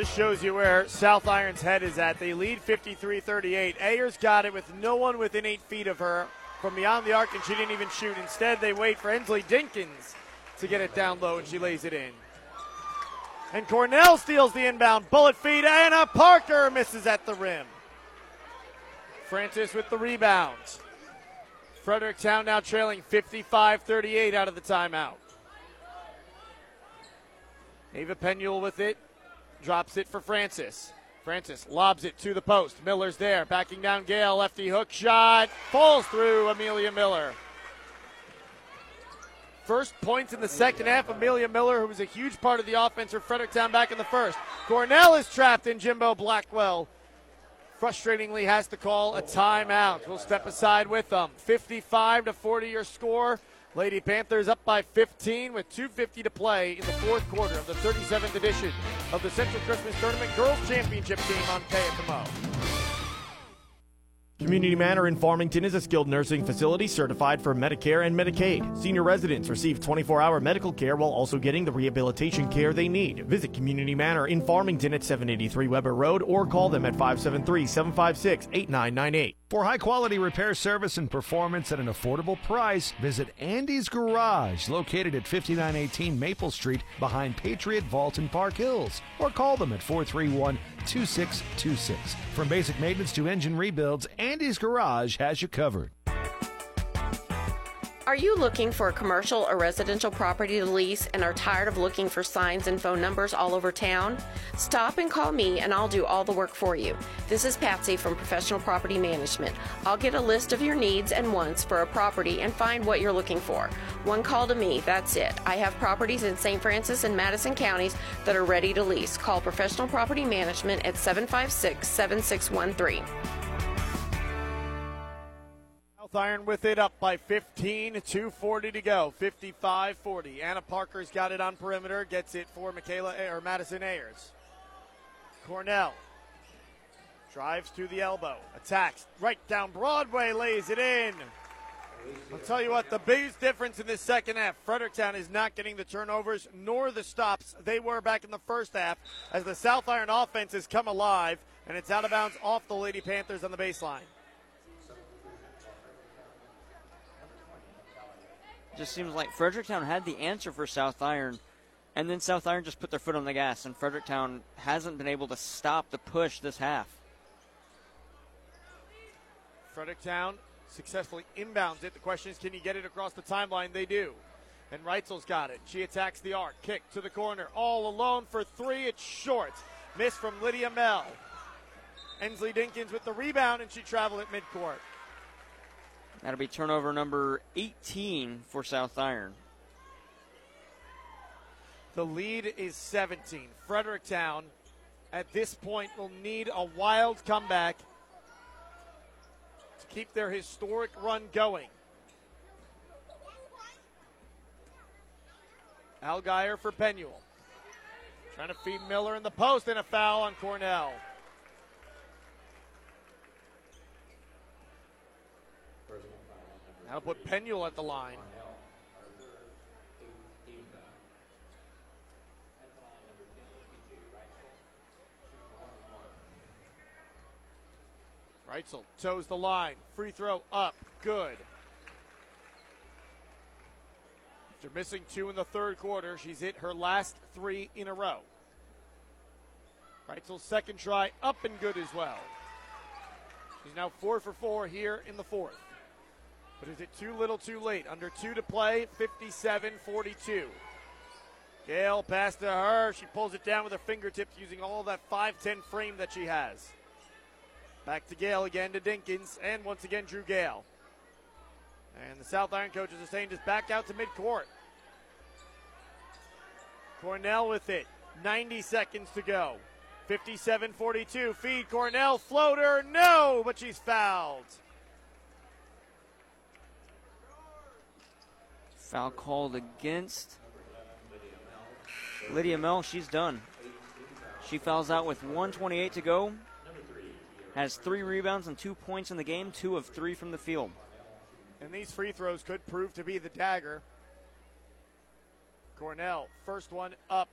Speaker 1: This shows you where South Iron's head is at. They lead 53 38. Ayers got it with no one within eight feet of her from beyond the arc, and she didn't even shoot. Instead, they wait for Ensley Dinkins to get it down low, and she lays it in. And Cornell steals the inbound. Bullet feed. Anna Parker misses at the rim. Francis with the rebound. Fredericktown now trailing 55 38 out of the timeout. Ava Penuel with it. Drops it for Francis. Francis lobs it to the post. Miller's there. Backing down Gale. Lefty hook shot. Falls through Amelia Miller. First points in the second half. Amelia Miller, who was a huge part of the offense for Fredericktown back in the first. Cornell is trapped in Jimbo Blackwell. Frustratingly has to call a timeout. We'll step aside with them. 55 to 40 your score. Lady Panthers up by 15 with 2.50 to play in the fourth quarter of the 37th edition of the Central Christmas Tournament Girls Championship game on KFMO.
Speaker 5: Community Manor in Farmington is a skilled nursing facility certified for Medicare and Medicaid. Senior residents receive 24 hour medical care while also getting the rehabilitation care they need. Visit Community Manor in Farmington at 783 Weber Road or call them at 573 756 8998.
Speaker 22: For high quality repair service and performance at an affordable price, visit Andy's Garage, located at 5918 Maple Street behind Patriot Vault in Park Hills, or call them at 431 2626. From basic maintenance to engine rebuilds, Andy's Garage has you covered.
Speaker 23: Are you looking for a commercial or residential property to lease and are tired of looking for signs and phone numbers all over town? Stop and call me and I'll do all the work for you. This is Patsy from Professional Property Management. I'll get a list of your needs and wants for a property and find what you're looking for. One call to me, that's it. I have properties in St. Francis and Madison counties that are ready to lease. Call Professional Property Management at 756 7613.
Speaker 1: Iron with it up by 15, 2.40 to go, 55 40. Anna Parker's got it on perimeter, gets it for Michaela or Madison Ayers. Cornell drives to the elbow, attacks right down Broadway, lays it in. I'll tell you what, the biggest difference in this second half, Fredericktown is not getting the turnovers nor the stops they were back in the first half as the South Iron offense has come alive and it's out of bounds off the Lady Panthers on the baseline.
Speaker 2: Just seems like Fredericktown had the answer for South Iron, and then South Iron just put their foot on the gas, and Fredericktown hasn't been able to stop the push this half.
Speaker 1: Fredericktown successfully inbounds it. The question is, can you get it across the timeline? They do. And Reitzel's got it. She attacks the arc. Kick to the corner. All alone for three. It's short. Miss from Lydia Mell. Ensley Dinkins with the rebound, and she traveled at midcourt.
Speaker 2: That'll be turnover number 18 for South Iron.
Speaker 1: The lead is 17. Fredericktown at this point will need a wild comeback to keep their historic run going. Al Geyer for Penuel. Trying to feed Miller in the post and a foul on Cornell. That'll put Penuel at the line. Reitzel toes the line. Free throw up. Good. After missing two in the third quarter, she's hit her last three in a row. Reitzel's second try up and good as well. She's now four for four here in the fourth. But is it too little too late? Under two to play, 57 42. Gale pass to her. She pulls it down with her fingertips using all that 5'10 frame that she has. Back to Gale again to Dinkins, and once again Drew Gale. And the South Iron coaches are saying just back out to midcourt. Cornell with it. 90 seconds to go. 57 42. Feed Cornell. Floater. No, but she's fouled.
Speaker 2: Foul called against Lydia Mell. She's done. She fouls out with 128 to go. Has three rebounds and two points in the game, two of three from the field.
Speaker 1: And these free throws could prove to be the dagger. Cornell, first one up,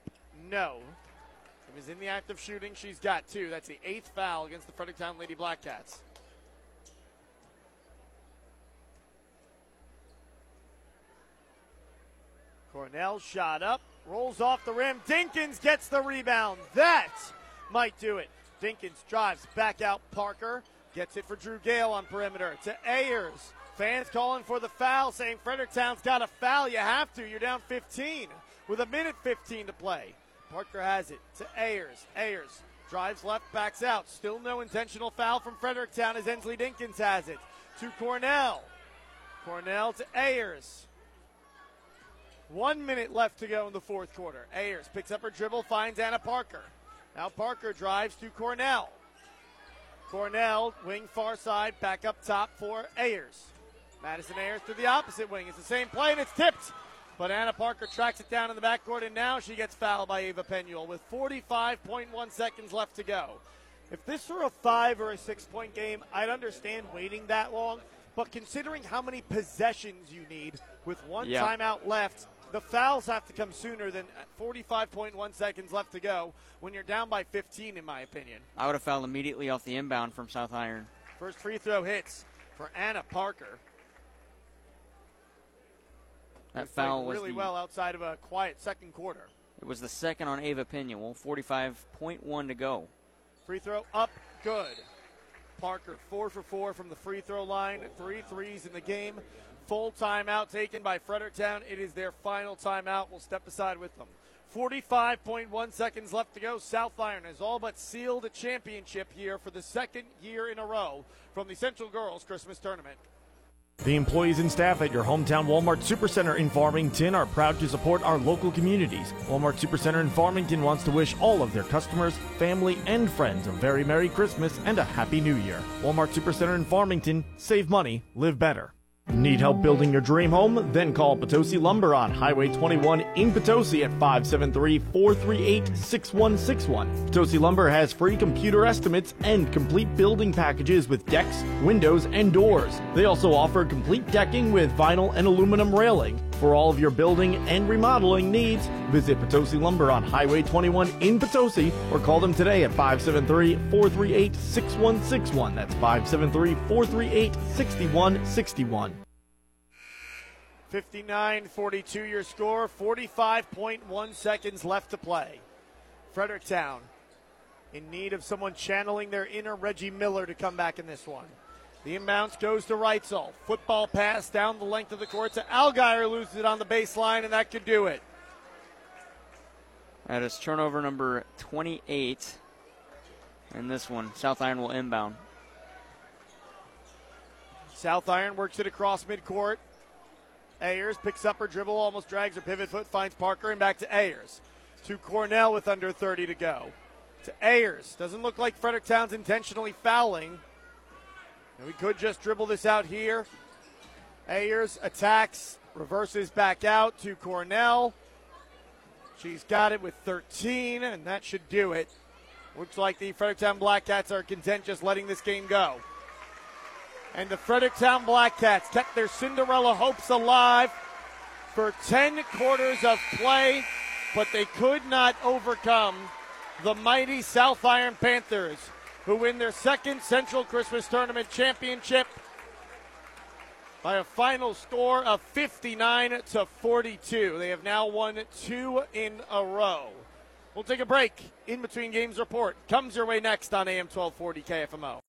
Speaker 1: no. She was in the act of shooting. She's got two. That's the eighth foul against the Fredericktown Lady Black Cornell shot up, rolls off the rim. Dinkins gets the rebound. That might do it. Dinkins drives back out Parker. Gets it for Drew Gale on perimeter to Ayers. Fans calling for the foul, saying Fredericktown's got a foul. You have to. You're down 15 with a minute 15 to play. Parker has it to Ayers. Ayers drives left, backs out. Still no intentional foul from Fredericktown as Ensley Dinkins has it to Cornell. Cornell to Ayers. One minute left to go in the fourth quarter. Ayers picks up her dribble, finds Anna Parker. Now Parker drives to Cornell. Cornell, wing far side, back up top for Ayers. Madison Ayers to the opposite wing. It's the same play and it's tipped. But Anna Parker tracks it down in the backcourt, and now she gets fouled by Ava Penuel with 45.1 seconds left to go. If this were a five or a six point game, I'd understand waiting that long. But considering how many possessions you need with one
Speaker 2: Yeah.
Speaker 1: timeout left, the fouls have to come sooner than uh, 45.1 seconds left to go when you're down by 15, in my opinion.
Speaker 2: I would have fouled immediately off the inbound from South Iron.
Speaker 1: First free throw hits for Anna Parker.
Speaker 2: That
Speaker 1: played
Speaker 2: foul was
Speaker 1: really
Speaker 2: the,
Speaker 1: well outside of a quiet second quarter.
Speaker 2: It was the second on Ava Penuel. 45.1 to go.
Speaker 1: Free throw up, good. Parker four for four from the free throw line, three threes in the game. Full timeout taken by Fredericktown. It is their final timeout. We'll step aside with them. 45.1 seconds left to go. South Iron has all but sealed a championship here for the second year in a row from the Central Girls Christmas Tournament.
Speaker 5: The employees and staff at your hometown Walmart Supercenter in Farmington are proud to support our local communities. Walmart Supercenter in Farmington wants to wish all of their customers, family, and friends a very Merry Christmas and a Happy New Year. Walmart Supercenter in Farmington, save money, live better. Need help building your dream home? Then call Potosi Lumber on Highway 21 in Potosi at 573 438 6161. Potosi Lumber has free computer estimates and complete building packages with decks, windows, and doors. They also offer complete decking with vinyl and aluminum railing. For all of your building and remodeling needs, visit Potosi Lumber on Highway 21 in Potosi or call them today at 573 438 6161. That's 573 438 6161.
Speaker 1: 59 42 your score, 45.1 seconds left to play. Fredericktown in need of someone channeling their inner Reggie Miller to come back in this one. The inbounds goes to Reitzel. Football pass down the length of the court to Algier, loses it on the baseline, and that could do it.
Speaker 2: That is turnover number 28. And this one, South Iron will inbound.
Speaker 1: South Iron works it across midcourt. Ayers picks up her dribble, almost drags her pivot foot, finds Parker, and back to Ayers. To Cornell with under 30 to go. To Ayers. Doesn't look like Fredericktown's intentionally fouling. And we could just dribble this out here. Ayers attacks, reverses back out to Cornell. She's got it with 13, and that should do it. Looks like the Fredericktown Black Cats are content just letting this game go. And the Fredericktown Black Cats kept their Cinderella hopes alive for 10 quarters of play, but they could not overcome the mighty South Iron Panthers, who win their second Central Christmas Tournament championship by a final score of 59 to 42. They have now won two in a row. We'll take a break. In between games report comes your way next on AM 1240 KFMO.